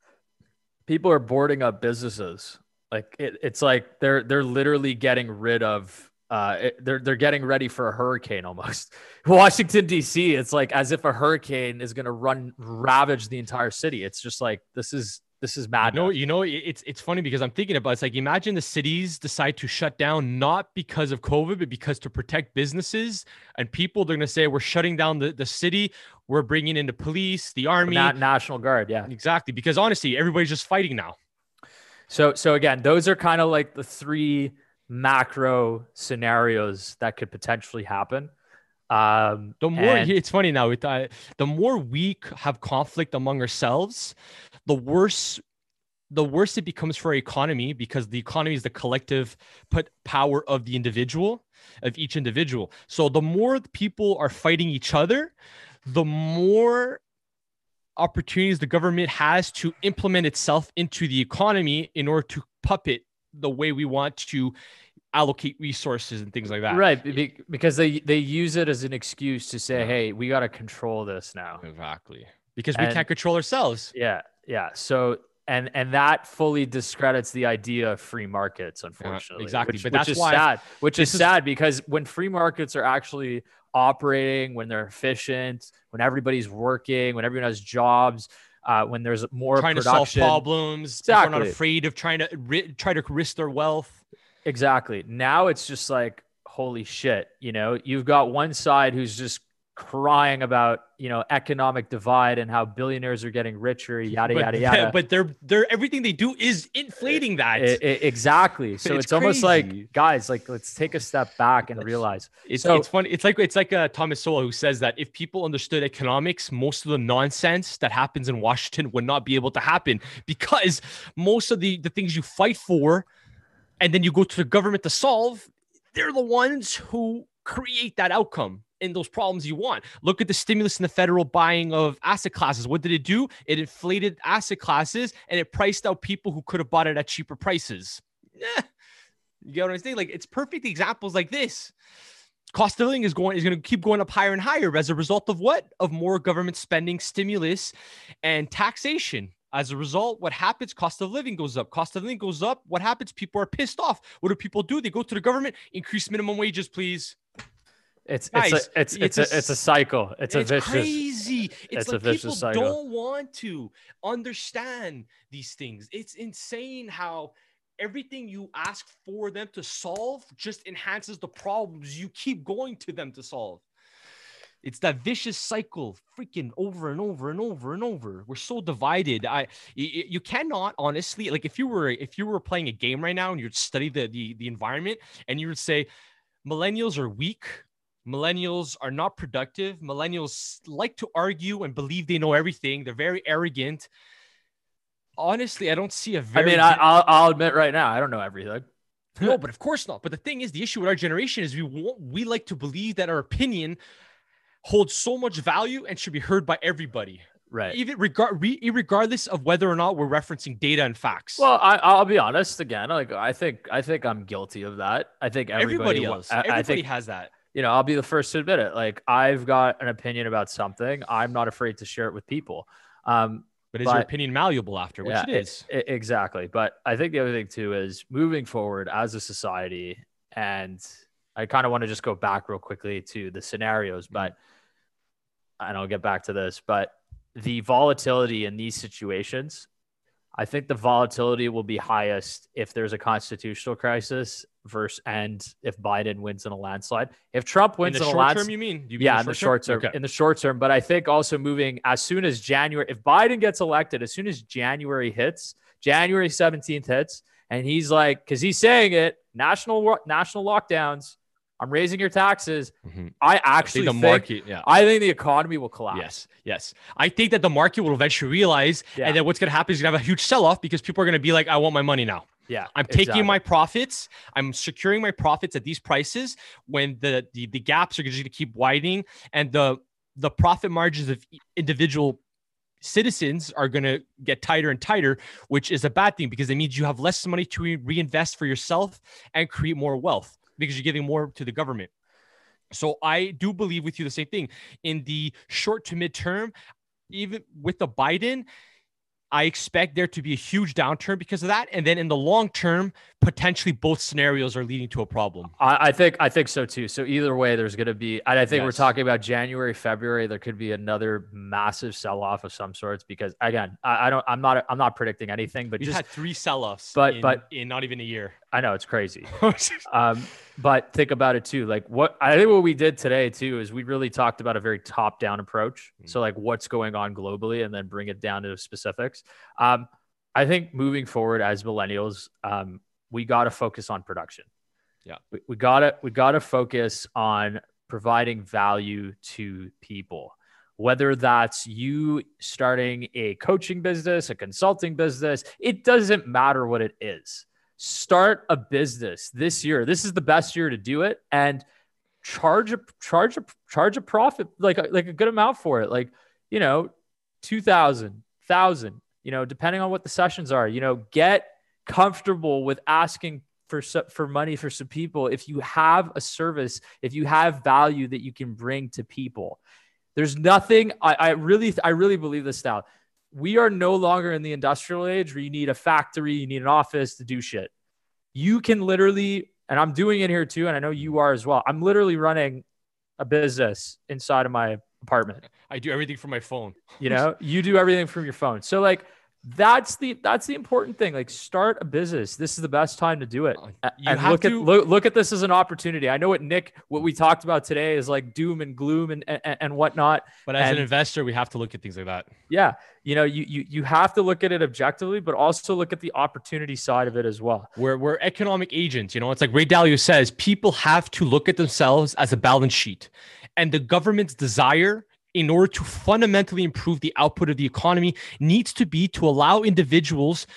People are boarding up businesses like it, it's like they're they're literally getting rid of uh, it, they're they're getting ready for a hurricane almost. (laughs) Washington D.C. It's like as if a hurricane is going to run ravage the entire city. It's just like this is this is mad. No, you know, it's it's funny because I'm thinking about it's like imagine the cities decide to shut down not because of COVID, but because to protect businesses and people. They're going to say we're shutting down the, the city. We're bringing in the police, the army, not National Guard. Yeah, exactly. Because honestly, everybody's just fighting now. So so again, those are kind of like the three macro scenarios that could potentially happen. Um, the more and- it's funny now, uh, the more we have conflict among ourselves, the worse the worse it becomes for our economy because the economy is the collective put power of the individual of each individual so the more people are fighting each other the more opportunities the government has to implement itself into the economy in order to puppet the way we want to allocate resources and things like that. Right, because they they use it as an excuse to say, "Hey, we got to control this now." Exactly. Because we and, can't control ourselves. Yeah. Yeah. So and and that fully discredits the idea of free markets unfortunately. Yeah, exactly. Which, but that's which is why sad. Which is, is sad because when free markets are actually operating, when they're efficient, when everybody's working, when everyone has jobs, uh, when there's more trying production. to solve problems. Exactly. People are not afraid of trying to ri- try to risk their wealth. Exactly. Now it's just like, holy shit. You know, you've got one side who's just crying about you know economic divide and how billionaires are getting richer yada but, yada (laughs) yada. but they're they're everything they do is inflating that. I- I- exactly. (laughs) So it's, It's almost like guys like let's take a step back and realize. It's, So- it's funny. It's like it's like uh, Thomas Sowell who says that if people understood economics, most of the nonsense that happens in Washington would not be able to happen because most of the the things you fight for, and then you go to the government to solve, they're the ones who create that outcome and those problems you want. Look at the stimulus in the federal buying of asset classes. What did it do? It inflated asset classes and it priced out people who could have bought it at cheaper prices. Yeah. you get what I'm saying? Like it's perfect examples like this cost of living is going is going to keep going up higher and higher as a result of what of more government spending stimulus and taxation as a result what happens cost of living goes up cost of living goes up what happens people are pissed off what do people do they go to the government increase minimum wages please it's Guys, it's a, it's it's it's a a, it's a cycle. It's, a vicious crazy. It's, it's a like people cycle. don't want to understand these things. It's insane how everything you ask for them to solve just enhances the problems you keep going to them to solve. It's that vicious cycle freaking over and over and over and over. We're so divided. I you cannot honestly like if you were if you were playing a game right now and you'd study the the, the environment and you would say millennials are weak millennials are not productive. Millennials like to argue and believe they know everything. They're very arrogant. Honestly i don't see a i very mean I, I'll, I'll admit right now i don't know everything. No, (laughs) but of course not. But the thing is, the issue with our generation is we want, we like to believe that our opinion holds so much value and should be heard by everybody, right. Even regard re, regardless of whether or not we're referencing data and facts. well I, i'll be honest again like i think i think i'm guilty of that. I think everybody, everybody else, I, everybody I think has that. You know i'll be the first to admit it like i've got an opinion about something i'm not afraid to share it with people um But is your opinion malleable after? Which Yeah, it is. e- exactly. But I think the other thing too is moving forward as a society, and I kind of want to just go back real quickly to the scenarios, Mm-hmm. but and I'll get back to this, but the volatility in these situations, I think the volatility will be highest if there's a constitutional crisis versus and if Biden wins in a landslide. If Trump in wins the in, a short landslide, term, you mean? You mean yeah, in the short term. Okay. In the short term, but I think also moving as soon as January, if Biden gets elected, as soon as January hits, January seventeenth hits, and he's like, because he's saying it, national national lockdowns. I'm raising your taxes. Mhm. I I actually think the think, market, yeah. I think the economy will collapse. Yes, yes. I think that the market will eventually realize, Yeah. and then what's going to happen is you're going to have a huge sell off because people are going to be like, I want my money now. Yeah, I'm taking exactly. my profits. I'm securing my profits at these prices when the the, the gaps are just going to keep widening and the the profit margins of individual citizens are going to get tighter and tighter, which is a bad thing because it means you have less money to re- reinvest for yourself and create more wealth because you're giving more to the government. So I do believe with you the same thing in the short to mid term, even with the Biden, I expect there to be a huge downturn because of that. And then in the long term, potentially both scenarios are leading to a problem. I, I think I think so too. So either way, there's going to be. And I think we're talking about January, February. There could be another massive sell off of some sorts because again, I, I don't. I'm not. I'm not predicting anything, but We've just had three sell-offs, but- in, but- in not even a year. I know it's crazy. (laughs) Um, but think about it too. Like what I think what we did today too is we really talked about a very top down approach. Mm. So like what's going on globally and then bring it down to specifics. Um, I think moving forward as millennials, um, we got to focus on production. Yeah. We, we gotta, we gotta focus on providing value to people, whether that's you starting a coaching business, a consulting business, it doesn't matter what it is start a business this year. This is the best year to do it and charge a charge a charge a profit like a, like a good amount for it. Like, you know, 2000, 1000, you know, depending on what the sessions are, you know, get comfortable with asking for for money for some people if you have a service, if you have value that you can bring to people. There's nothing I, I really I really believe this now we are no longer in the industrial age where you need a factory, you need an office to do shit. You can literally, and I'm doing it here too, and I know you are as well. I'm literally running a business inside of my apartment. I do everything from my phone. You know, you do everything from your phone. So, like, that's the that's the important thing. Like start a business. This is the best time to do it. Uh, you and have look to- at look, look at this as an opportunity. I know what Nick what we talked about today is like doom and gloom and and, and whatnot. But as And- an investor, we have to look at things like that. Yeah, you know, you you you have to look at it objectively, but also look at the opportunity side of it as well. We're, we're economic agents. You know, it's like Ray Dalio says people have to look at themselves as a balance sheet. And the government's desire, in order to fundamentally improve the output of the economy, needs to be to allow individuals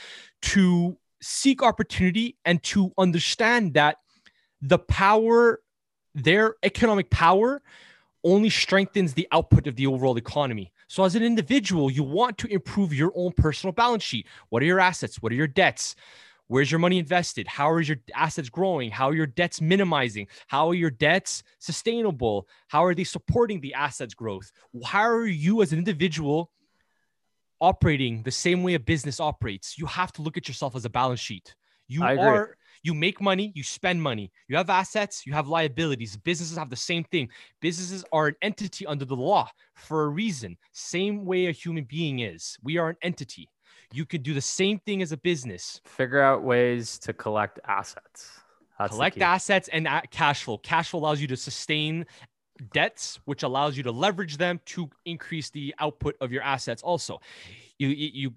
to seek opportunity and to understand that the power, their economic power, only strengthens the output of the overall economy. So, as an individual, you want to improve your own personal balance sheet. What are your assets? What are your debts? Where's your money invested? How are your assets growing? How are your debts minimizing? How are your debts sustainable? How are they supporting the assets growth? How are you as an individual operating the same way a business operates? You have to look at yourself as a balance sheet. You are you make money, you spend money. You have assets, you have liabilities. Businesses have the same thing. Businesses are an entity under the law for a reason. Same way a human being is. We are an entity. You could do the same thing as a business. Figure out ways to collect assets. That's collect assets and cash flow. Cash flow allows you to sustain debts, which allows you to leverage them to increase the output of your assets. Also, you you, you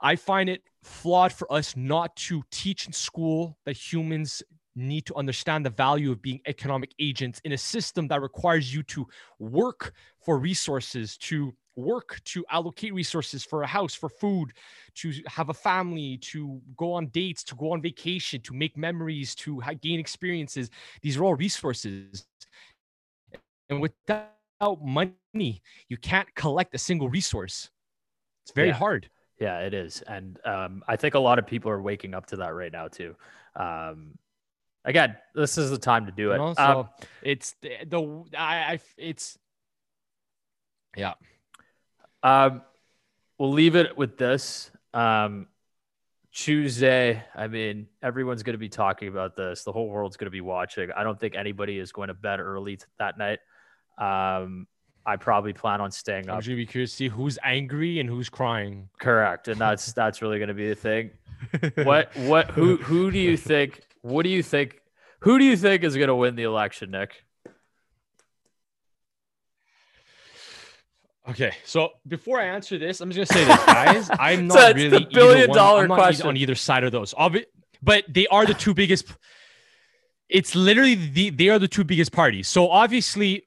I find it flawed for us not to teach in school that humans need to understand the value of being economic agents in a system that requires you to work for resources, to work to allocate resources for a house, for food, to have a family, to go on dates, to go on vacation, to make memories, to gain experiences. These are all resources. And without money, you can't collect a single resource. It's very Yeah. hard. Yeah, it is, and um, I think a lot of people are waking up to that right now too. Um, again, this is the time to do it. You know? Um, it's the, the I, I it's yeah. Um, we'll leave it with this. Um, Tuesday, I mean, everyone's going to be talking about this. The whole world's going to be watching. I don't think anybody is going to bed early t- that night. Um, I probably plan on staying I'm up. gonna be curious to see who's angry and who's crying. Correct, and that's (laughs) that's really going to be the thing. (laughs) What what who who do you think? What do you think? Who do you think is going to win the election, Nick? Okay, so before I answer this, I'm just gonna say this, guys. (laughs) I'm So not it's really either billion one- dollar not question. on either side of those. Obvi- but they are the two biggest. It's literally the they are the two biggest parties. So obviously,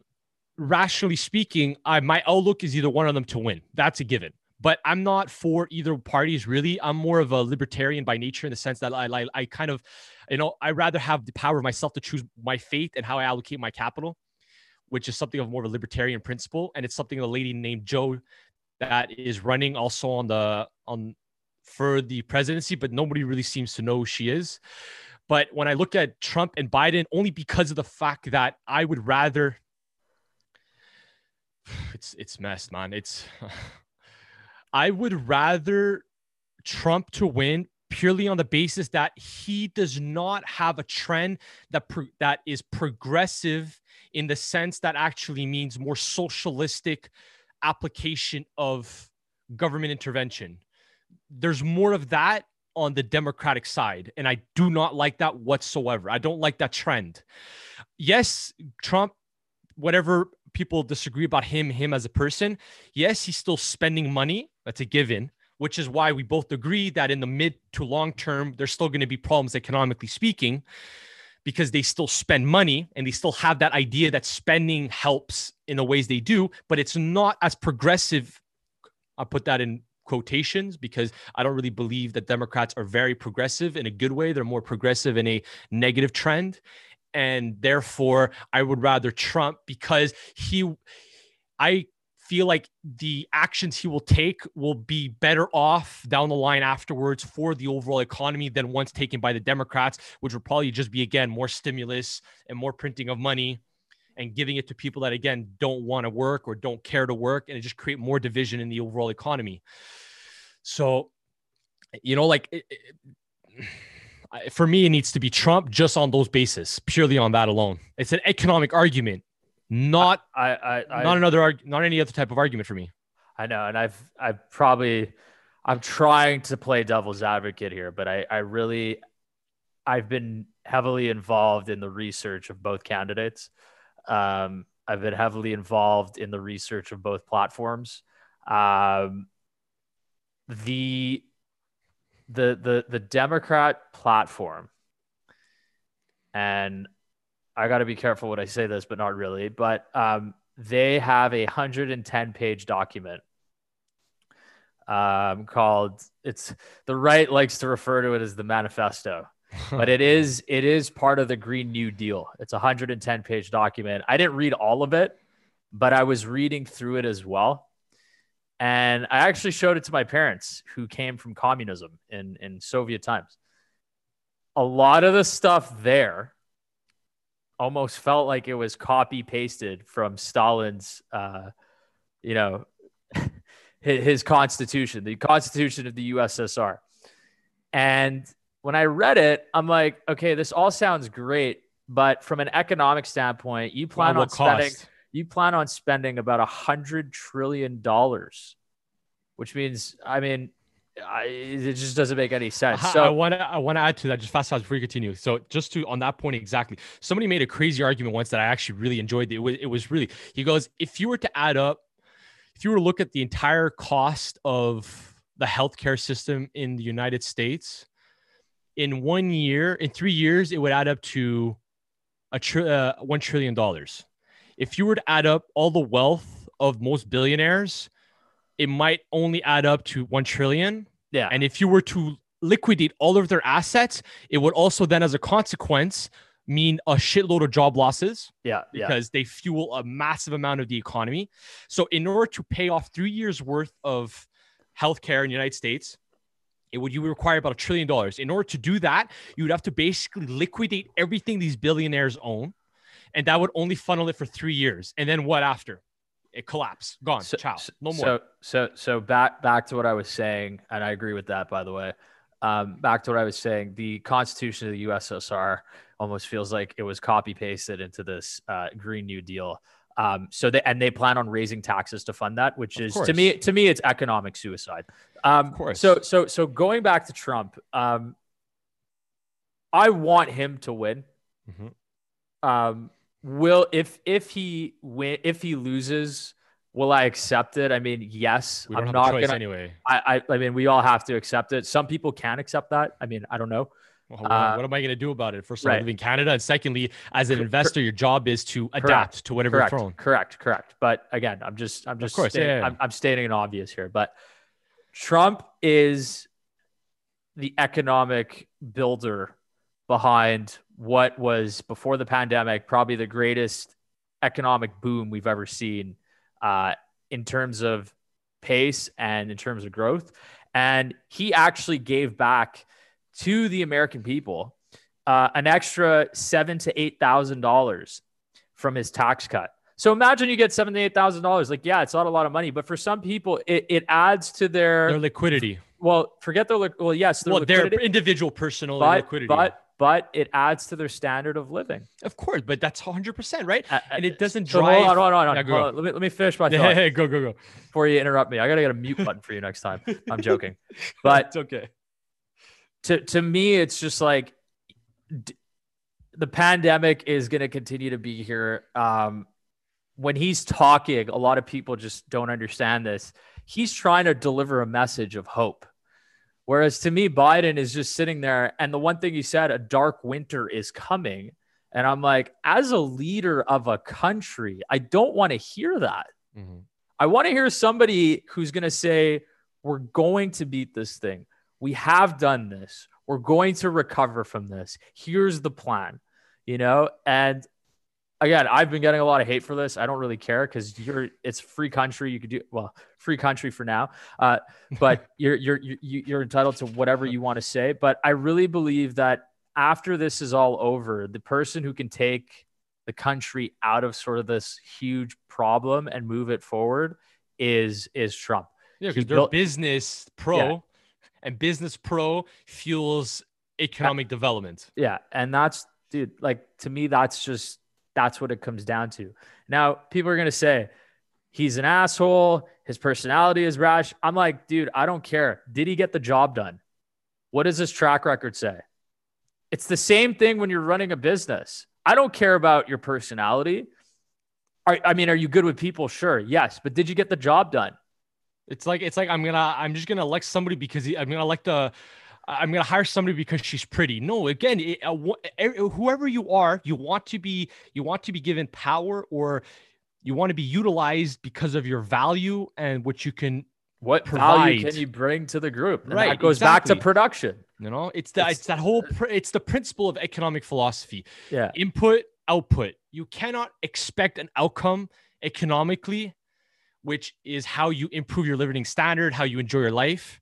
rationally speaking, I my outlook is either one of them to win. That's a given. But I'm not for either parties really. I'm more of a libertarian by nature in the sense that I I, I kind of, you know, I rather have the power of myself to choose my fate and how I allocate my capital which is something of more of a libertarian principle, and it's something a lady named Jo that is running also on the on for the presidency, but nobody really seems to know who she is. But when I look at Trump and Biden, only because of the fact that I would rather (sighs) it's it's messed, man. It's (sighs) I would rather Trump to win purely on the basis that he does not have a trend that pro- that is progressive in the sense that actually means more socialistic application of government intervention. There's more of that on the Democratic side, and I do not like that whatsoever. I don't like that trend. Yes, Trump, whatever people disagree about him, him as a person, yes, he's still spending money. That's a given which is why we both agree that in the mid to long term, there's still going to be problems economically speaking, because they still spend money and they still have that idea that spending helps in the ways they do, but it's not as progressive. I'll put that in quotations because I don't really believe that Democrats are very progressive in a good way. They're more progressive in a negative trend. And therefore, I would rather Trump because he, I feel like the actions he will take will be better off down the line afterwards for the overall economy than once taken by the Democrats, which would probably just be again more stimulus and more printing of money and giving it to people that again don't want to work or don't care to work and it just create more division in the overall economy. So, you know, like it, it, for me, it needs to be Trump just on those bases, purely on that alone. It's an economic argument, not I I, I not another arg- not any other type of argument for me. I know, and I've I've probably I'm trying to play devil's advocate here, but I, I really, I've been heavily involved in the research of both candidates. Um, I've been heavily involved in the research of both platforms. Um, the the the the Democrat platform, and I got to be careful when I say this, but not really. But um, they have a 110 page document um, called it's the right likes to refer to it as the manifesto (laughs) but it is it is part of the green new deal. It's a 110 page document. I didn't read all of it but i was reading through it as well. And i actually showed it to my parents who came from communism in in soviet times. A lot of the stuff there almost felt like it was copy pasted from stalin's uh, you know (laughs) his, constitution, the constitution of the USSR. And when I read it, I'm like, okay, this all sounds great, but from an economic standpoint, you plan on spending cost? you plan on spending about a hundred trillion dollars, which means, I mean, I, it just doesn't make any sense. So I want to I want to add to that just fast fast before you continue. So just to on that point exactly, somebody made a crazy argument once that I actually really enjoyed. It was it was really he goes if you were to add up if you were to look at the entire cost of the healthcare system in the United States, in one year, in three years, it would add up to a tr- uh, one trillion dollars. If you were to add up all the wealth of most billionaires, it might only add up to one trillion. Yeah. And if you were to liquidate all of their assets, it would also then, as a consequence, mean a shitload of job losses. Yeah. Because yeah. they fuel a massive amount of the economy. So, in order to pay off three years worth of healthcare in the United States, it would you would require about a trillion dollars. In order to do that, you would have to basically liquidate everything these billionaires own, and that would only funnel it for three years. And then what after? It collapse, gone, so, ciao, no more. So, so, so back back to what I was saying, and I agree with that. By the way, um, back to what I was saying, the Constitution of the USSR almost feels like it was copy pasted into this uh, Green New Deal. Um, so they and they plan on raising taxes to fund that, which is to me to me it's economic suicide. Um, of course. So so so going back to Trump, um, I want him to win. Mm-hmm. Um, will if if he win if he loses, will I accept it? I mean, yes. We don't I'm have not gonna, anyway. I, I I mean, we all have to accept it. Some people can accept that. I mean, I don't know. Well, uh, what am I going to do about it? First of all, right. live in Canada, and secondly, as an investor, your job is to adapt to whatever correct. you're thrown. Correct, correct. But again, I'm just, I'm just, stating, yeah, yeah. I'm, I'm stating an obvious here. But Trump is the economic builder behind what was before the pandemic probably the greatest economic boom we've ever seen uh, in terms of pace and in terms of growth. And he actually gave back to the American people uh, an extra seven to eight thousand dollars from his tax cut. So imagine you get seven to eight thousand dollars. Like, yeah, it's not a lot of money, but for some people, it, it adds to their their liquidity. Well, forget their liquidity. well, yes, their well, liquidity, their individual personal but, liquidity. But but it adds to their standard of living. Of course, but that's 100%, right? Uh, and it doesn't so drive. Hold on, hold on, hold on. Hold on. Let, me, let me finish my thought. Yeah, (laughs) go, go, go. Before you interrupt me, I got to get a mute button for you next time. I'm joking. (laughs) But it's okay to to me, it's just like d- the pandemic is going to continue to be here. Um, when he's talking, a lot of people just don't understand this. He's trying to deliver a message of hope. Whereas to me, Biden is just sitting there. And the one thing he said, a dark winter is coming. And I'm like, as a leader of a country, I don't want to hear that. Mm-hmm. I want to hear somebody who's going to say, we're going to beat this thing. We have done this. We're going to recover from this. Here's the plan, you know? And again, I've been getting a lot of hate for this. I don't really care because you're it's free country. You could do well, free country for now. Uh, but (laughs) you're you're you're entitled to whatever you want to say. But I really believe that after this is all over, the person who can take the country out of sort of this huge problem and move it forward is is Trump. Yeah, because they're built, business pro. Yeah and business pro fuels economic yeah. development. Yeah. And that's, dude, like to me, that's just, that's what it comes down to. Now, people are going to say he's an asshole. His personality is rash. I'm like, dude, I don't care. Did he get the job done? What does his track record say? It's the same thing when you're running a business. I don't care about your personality. I mean, are you good with people? Sure, yes, but did you get the job done? It's like it's like I'm gonna I'm just gonna elect somebody because he, I'm gonna elect a I'm gonna hire somebody because she's pretty. No, again, it, uh, whoever you are, you want to be you want to be given power or you want to be utilized because of your value and what you can what provide. value can you bring to the group and right that goes exactly. back to production you know it's that it's, it's that whole it's the principle of economic philosophy yeah input output you cannot expect an outcome economically which is how you improve your living standard how you enjoy your life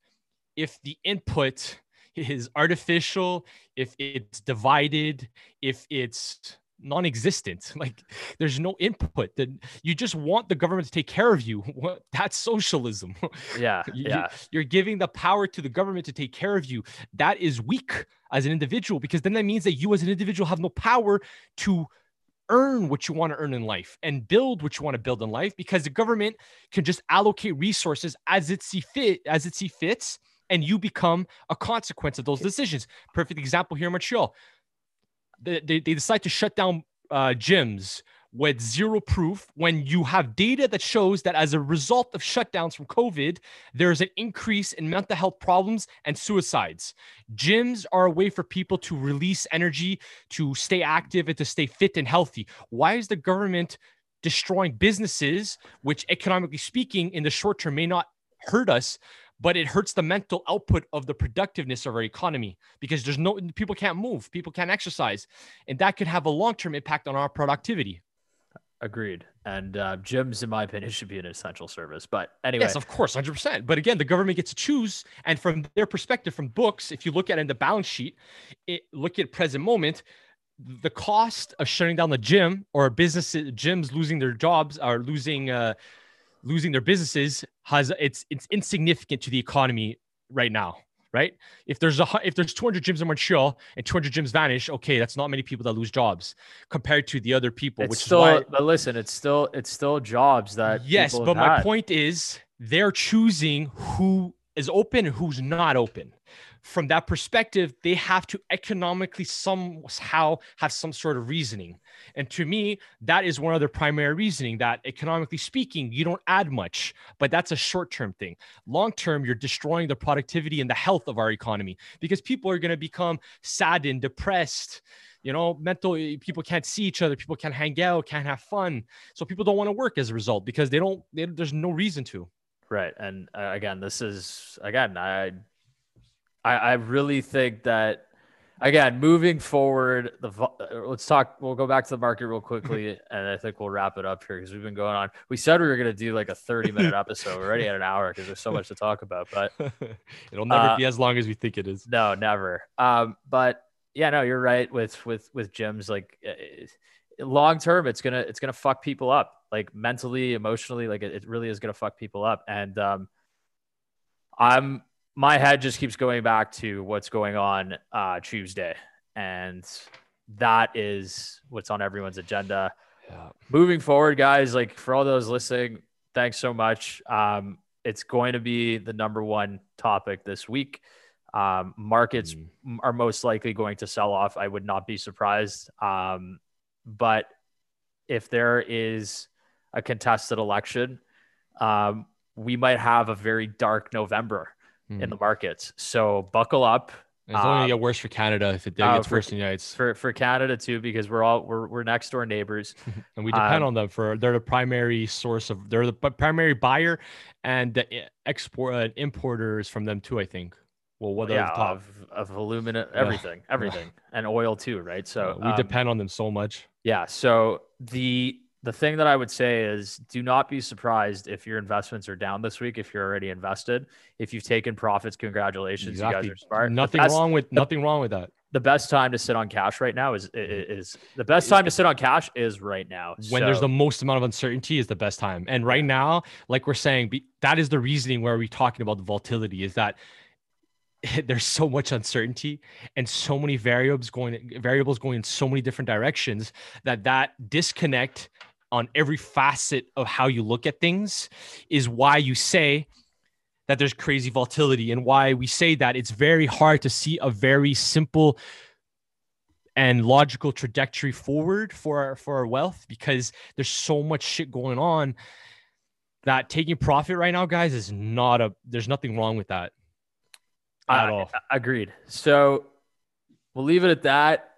if the input is artificial if it's divided if it's non-existent. (laughs) Like there's no input. That you just want the government to take care of you. (laughs) That's socialism. (laughs) Yeah yeah. you're giving the power to the government to take care of you. That is weak as an individual because then that means that you as an individual have no power to earn what you want to earn in life and build what you want to build in life because the government can just allocate resources as it see fit as it see fits and you become a consequence of those decisions perfect example here in montreal they, they, decide to shut down uh, gyms with zero proof when you have data that shows that as a result of shutdowns from COVID, there's an increase in mental health problems and suicides. Gyms are a way for people to release energy, to stay active, and to stay fit and healthy. Why is the government destroying businesses, which economically speaking, in the short term may not hurt us, but it hurts the mental output of the productiveness of our economy because there's no people can't move, people can't exercise, and that could have a long-term impact on our productivity. Agreed. And uh, gyms, in my opinion, (laughs) should be an essential service. But anyway, yes, of course, hundred percent. But again, the government gets to choose, and from their perspective, from books, if you look at it in the balance sheet, it, look at present moment, the cost of shutting down the gym or businesses, gyms losing their jobs or losing. Uh, losing their businesses has it's it's insignificant to the economy right now right? If there's a if there's 200 gyms in montreal and 200 gyms vanish okay that's not many people that lose jobs compared to the other people it's which still is why, but listen it's still it's still jobs that yes but my point is they're choosing who is open and who's not open from that perspective, they have to economically somehow have some sort of reasoning. And to me, that is one of their primary reasoning that economically speaking, you don't add much, but that's a short term thing. Long term, you're destroying the productivity and the health of our economy because people are going to become saddened, depressed. You know, mental people can't see each other, people can't hang out, can't have fun. So people don't want to work as a result because they don't, they, there's no reason to. Right. And uh, again, this is, again, I I, I really think that again, moving forward, the uh, let's talk. We'll go back to the market real quickly, (laughs) and I think we'll wrap it up here because we've been going on. We said we were going to do like a thirty-minute (laughs) episode. We're already at an hour because there's so much to talk about. But (laughs) it'll never uh, be as long as we think it is. No, never. Um, but yeah, no, you're right. With with with gyms, like uh, long term, it's gonna it's gonna fuck people up, like mentally, emotionally. Like it, it really is gonna fuck people up, and um, I'm my head just keeps going back to what's going on uh, Tuesday, and that is what's on everyone's agenda. Yeah. Moving forward, guys, like for all those listening, thanks so much. Um, it's going to be the number one topic this week. Um, markets mm. are most likely going to sell off. I would not be surprised. Um, but if there is a contested election, um, we might have a very dark November mm. in the markets. So buckle up. It's only gonna um, get worse for Canada if it uh, gets worse in the United States. For for Canada too, because we're all we're, we're next door neighbors, (laughs) and we depend um, on them for they're the primary source of they're the primary buyer and the export uh, importers from them too. I think. Well, what yeah, of, of aluminum, everything, yeah. (laughs) everything, and oil too, right? So we um, depend on them so much. Yeah. So the the thing that I would say is do not be surprised if your investments are down this week if you're already invested. If you've taken profits, congratulations. Exactly. You guys are smart. Nothing best, wrong with (laughs) nothing wrong with that. The best time to sit on cash right now is mm-hmm. is the best time to sit on cash is right now. When so, there's the most amount of uncertainty is the best time. And right now, like we're saying, that is the reasoning where we're talking about the volatility is that (laughs) there's so much uncertainty and so many variables going variables going in so many different directions that that disconnect on every facet of how you look at things is why you say that there's crazy volatility and why we say that it's very hard to see a very simple and logical trajectory forward for our, for our wealth because there's so much shit going on that taking profit right now guys is not a there's nothing wrong with that at Uh, all Agreed. So we'll leave it at that.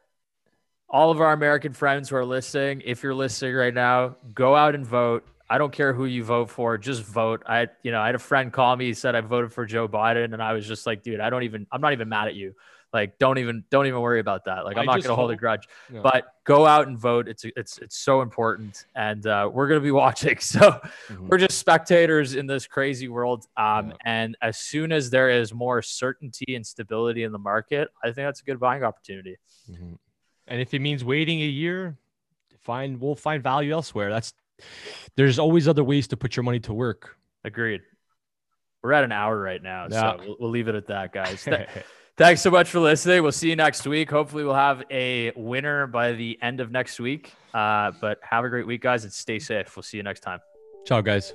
All of our American friends who are listening, if you're listening right now, go out and vote. I don't care who you vote for, just vote. I, you know, I had a friend call me, he said I voted for Joe Biden, and I was just like, dude, I don't even, I'm not even mad at you. Like, don't even, don't even worry about that. Like, I'm I not gonna hold a grudge. But go out and vote. It's, it's, it's so important, and uh, we're gonna be (laughs) watching. So Mhm. we're just spectators in this crazy world. Um, Yeah. And as soon as there is more certainty and stability in the market, I think that's a good buying opportunity. Mhm. And if it means waiting a year, find we'll find value elsewhere. That's there's always other ways to put your money to work. Agreed. We're at an hour right now, Yeah. so we'll, we'll leave it at that, guys. Th- (laughs) Thanks so much for listening. We'll see you next week. Hopefully, we'll have a winner by the end of next week. Uh, but have a great week, guys, and stay safe. We'll see you next time. Ciao, guys.